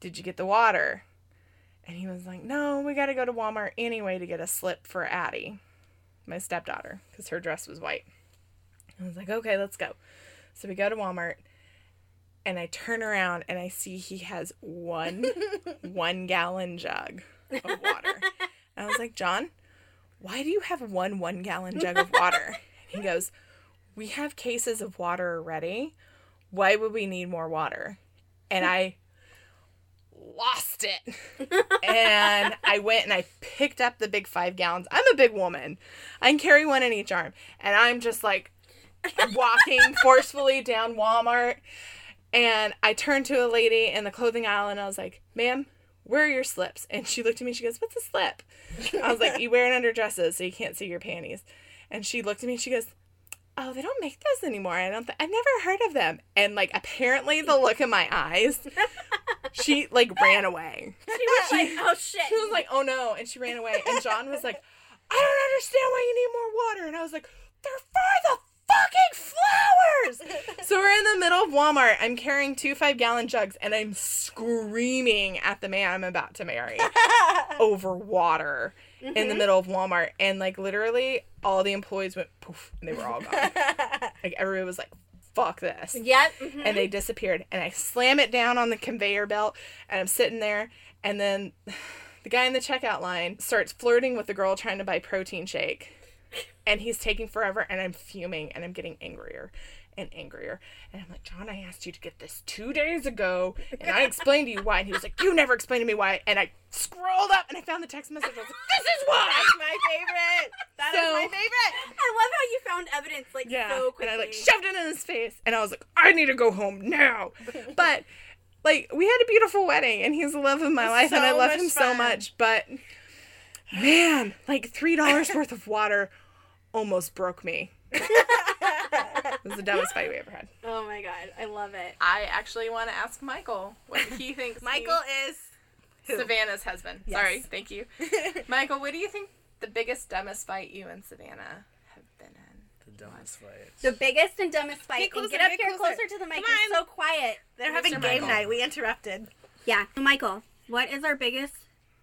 Speaker 3: did you get the water? And he was like, no, we got to go to Walmart anyway to get a slip for Addie, my stepdaughter, because her dress was white. I was like, okay, let's go. So we go to Walmart and I turn around and I see he has one one gallon jug of water. And I was like, John, why do you have one one gallon jug of water? And he goes, We have cases of water already. Why would we need more water? And I lost it. and I went and I picked up the big five gallons. I'm a big woman. I can carry one in each arm. And I'm just like walking forcefully down Walmart. And I turned to a lady in the clothing aisle and I was like, ma'am, where are your slips? And she looked at me, she goes, What's a slip? I was like, You wear it under dresses so you can't see your panties. And she looked at me, and she goes, Oh, they don't make those anymore. I don't th- I've never heard of them. And like apparently the look in my eyes, she like ran away.
Speaker 1: She was like, oh shit.
Speaker 3: She was like, Oh no, and she ran away. And John was like, I don't understand why you need more water. And I was like, They're for the fucking flowers. so we're in the middle of Walmart. I'm carrying two five gallon jugs and I'm screaming at the man I'm about to marry over water in the middle of Walmart. And like literally all the employees went poof and they were all gone. like everyone was like, fuck this.
Speaker 1: Yep. mhm.
Speaker 3: And they disappeared. And I slam it down on the conveyor belt and I'm sitting there and then the guy in the checkout line starts flirting with the girl trying to buy protein shake and he's taking forever and i'm fuming and i'm getting angrier and angrier. And i'm like john i asked you to get this two days ago and i explained to you why. And he was like you never explained to me why. And i scrolled up and i found the text message. I was like this is why!
Speaker 4: That's my favorite. That is
Speaker 3: So-
Speaker 4: my favorite.
Speaker 1: I love how you found evidence like
Speaker 3: yeah
Speaker 1: so quickly.
Speaker 3: and i like shoved it in his face and i was like i need to go home now. But like we had a beautiful wedding and he's the love of my life and i love
Speaker 4: much
Speaker 3: him so much but man like three dollars worth of water almost broke me it was the dumbest fight we ever had
Speaker 1: oh my god, I love it.
Speaker 3: i actually want to ask michael what he thinks
Speaker 4: Michael is who?
Speaker 3: savannah's husband
Speaker 4: Yes.
Speaker 3: sorry thank you michael what do you think the biggest dumbest fight you and savannah have been in
Speaker 6: The dumbest fight.
Speaker 1: The biggest and dumbest fight.
Speaker 4: Get closer,
Speaker 1: and get up
Speaker 4: get
Speaker 1: here
Speaker 4: closer.
Speaker 1: closer to the mic.
Speaker 4: Come
Speaker 1: You're so quiet.
Speaker 4: They're having
Speaker 3: Mr.
Speaker 4: game
Speaker 3: Michael.
Speaker 4: night. We interrupted.
Speaker 1: Yeah, so Michael, what is our biggest,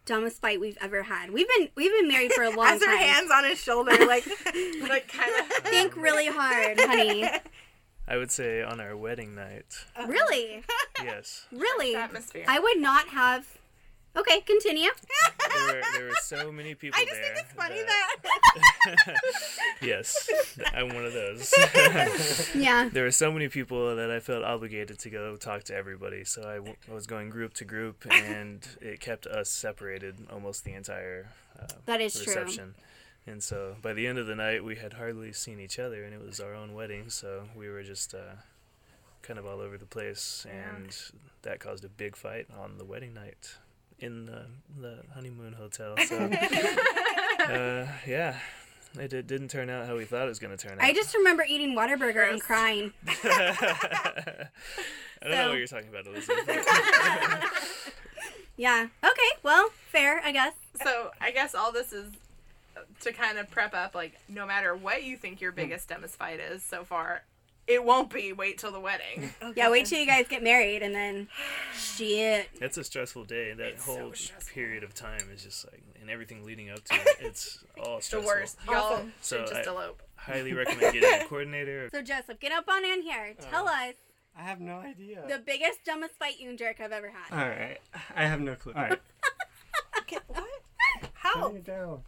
Speaker 1: dumbest fight we've ever had? We've been we've been married for a long time.
Speaker 4: Has her
Speaker 1: time.
Speaker 4: hands on his shoulder, like
Speaker 3: like kind of
Speaker 1: Think really hard, honey.
Speaker 6: I would say on our wedding night.
Speaker 1: Really,
Speaker 6: Yes.
Speaker 1: really.
Speaker 3: atmosphere
Speaker 1: I would not have. Okay, continue.
Speaker 6: There were, there were so many people
Speaker 4: I just think it's funny
Speaker 6: that,
Speaker 4: that
Speaker 6: yes, I'm one of those.
Speaker 1: Yeah.
Speaker 6: there were so many people that I felt obligated to go talk to everybody. So I, w- I was going group to group, and it kept us separated almost the entire uh,
Speaker 1: That is true.
Speaker 6: reception. And so by the end of the night, we had hardly seen each other, and it was our own wedding. So we were just uh, kind of all over the place, and that caused a big fight on the wedding night in the, the honeymoon hotel. So uh, yeah, it, did, didn't turn out how we thought it was going to turn out.
Speaker 1: I just remember eating Whataburger and crying.
Speaker 6: I don't know what you're talking about, Elizabeth.
Speaker 1: Yeah. Okay. Well, fair, I guess.
Speaker 3: So I guess all this is to kind of prep up, like no matter what you think your biggest dumbest fight is so far, it won't be. Wait till the wedding.
Speaker 1: Yeah. Wait till you guys get married, and then shit.
Speaker 6: It's a stressful day. That whole period of time is just like, and everything leading up to it, it's all stressful.
Speaker 3: the worst. Y'all
Speaker 6: So
Speaker 3: should just
Speaker 6: I-
Speaker 3: elope.
Speaker 6: Highly recommend getting a coordinator.
Speaker 1: So Joseph, get up on in here. Oh. Tell us
Speaker 7: I have no idea.
Speaker 1: The biggest, dumbest fight you and Derek have ever had.
Speaker 7: All right. I have no clue. All right.
Speaker 4: Okay, what? How?
Speaker 7: Turn it down.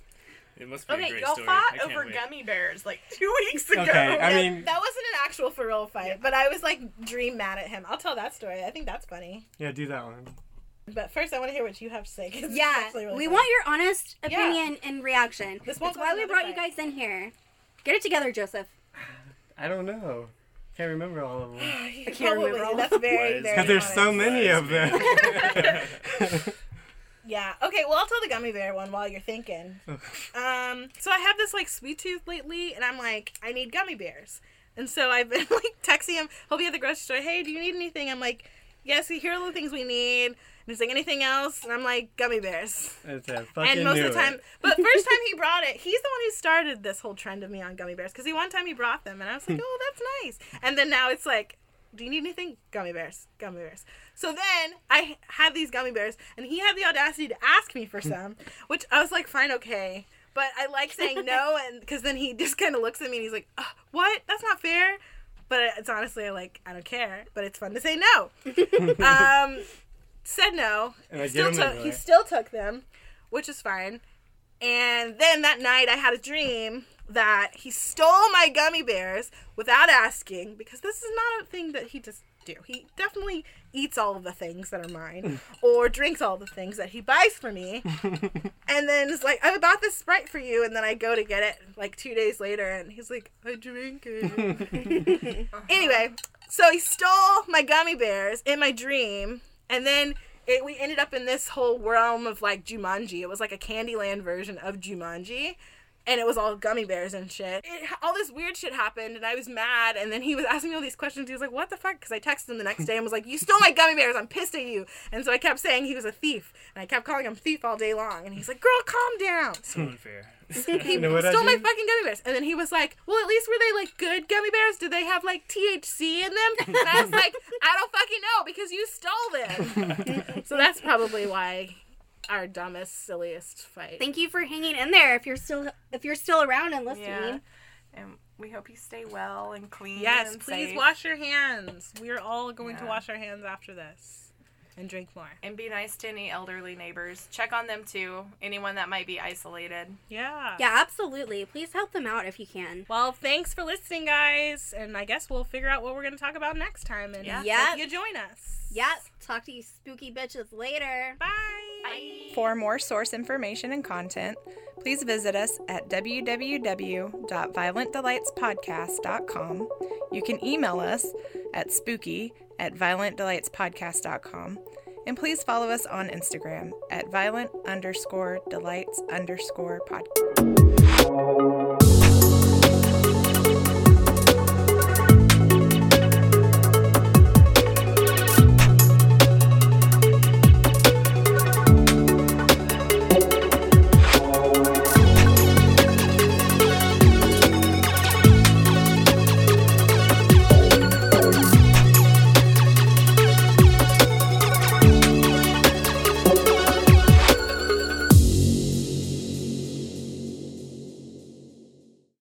Speaker 6: It must be a
Speaker 5: Okay,
Speaker 6: great
Speaker 5: y'all
Speaker 6: story.
Speaker 5: fought
Speaker 6: I can't
Speaker 5: over
Speaker 6: wait.
Speaker 5: gummy bears like two weeks ago.
Speaker 7: Okay. I mean,
Speaker 4: that wasn't an actual for real fight, but I was like dream mad at him. I'll tell that story. I think that's funny.
Speaker 7: yeah, do that one.
Speaker 4: But first, I want to hear what you have to say. 'cause it's
Speaker 1: Yeah,
Speaker 4: actually really
Speaker 1: we
Speaker 4: funny.
Speaker 1: want your honest
Speaker 4: Yeah.
Speaker 1: opinion and reaction.
Speaker 4: This won't
Speaker 1: That's why we
Speaker 4: another
Speaker 1: brought you guys in here. Get it together, Joseph.
Speaker 7: I don't know. Can't remember all of them.
Speaker 1: I can't
Speaker 4: Probably.
Speaker 1: remember all.
Speaker 4: Of
Speaker 6: them.
Speaker 4: That's
Speaker 6: very,
Speaker 4: very.
Speaker 7: Because there's so many of them.
Speaker 4: Yeah. Okay. Well, I'll tell the gummy bear one while you're thinking. Um. So I have this like sweet tooth lately, and I'm like, I need gummy bears, and so I've been like texting him. He'll be at the grocery store. Hey, do you need anything? I'm like, Yes. Here are the things we need. And he's like, anything else? And I'm like, gummy bears.
Speaker 7: That's it. Fucking
Speaker 4: and most of the time,
Speaker 7: it.
Speaker 4: but first time he brought it, he's the one who started this whole trend of me on gummy bears. Because he one time he brought them, and I was like, oh, that's nice. And then now it's like, do you need anything? Gummy bears, gummy bears. So then I had these gummy bears, and he had the audacity to ask me for some, which I was like, fine, okay. But I like saying no, and because then he just kind of looks at me and he's like, "Ugh, what? That's not fair. But it's honestly like I don't care, but it's fun to say no. um, said no.
Speaker 7: And I
Speaker 4: Still took, he still took them, which is fine. And then that night, I had a dream that he stole my gummy bears without asking, because this is not a thing that he just do. He definitely eats all of the things that are mine, or drinks all the things that he buys for me, and then it's like, I bought this Sprite for you, and then I go to get it like two days later, and he's like, I drink it. anyway, so he stole my gummy bears in my dream, and then it, we ended up in this whole realm of like Jumanji. It was like a Candyland version of Jumanji. And it was all gummy bears and shit. It, all this weird shit happened, and I was mad. And then he was asking me all these questions. He was like, "What the fuck?" Because I texted him the next day and was like, "You stole my gummy bears. I'm pissed at you." And so I kept saying he was a thief, and I kept calling him thief all day long. And he's like, "Girl, calm down."
Speaker 6: So hmm. unfair.
Speaker 4: He
Speaker 7: You know
Speaker 4: stole my fucking gummy bears. And then he was like, Well, at least were they like good gummy bears? Did they have like THC in them? And I was like, I don't fucking know because you stole them. so that's probably why our dumbest, silliest fight.
Speaker 1: Thank you for hanging in there. If you're still if you're still around and listening.
Speaker 3: Yeah. And we hope you stay well and clean.
Speaker 4: yes,
Speaker 3: and
Speaker 4: please
Speaker 3: safe.
Speaker 4: wash your hands. We're all going to wash our hands after this and drink more.
Speaker 3: And be nice to any elderly neighbors. Check on them too. Anyone that might be isolated.
Speaker 4: Yeah.
Speaker 1: Yeah, absolutely. Please help them out if you can.
Speaker 4: Well, thanks for listening, guys. And I guess we'll figure out what we're going to talk about next time. And
Speaker 3: Yeah.
Speaker 4: hope
Speaker 1: Yeah.
Speaker 4: you join us.
Speaker 1: Yeah. Talk to you spooky bitches later.
Speaker 4: Bye.
Speaker 3: For more source information and content, please visit us at www.violentdelightspodcast.com. You can email us at spooky at violentdelightspodcast.com. And please follow us on Instagram at violent underscore delights underscore podcast.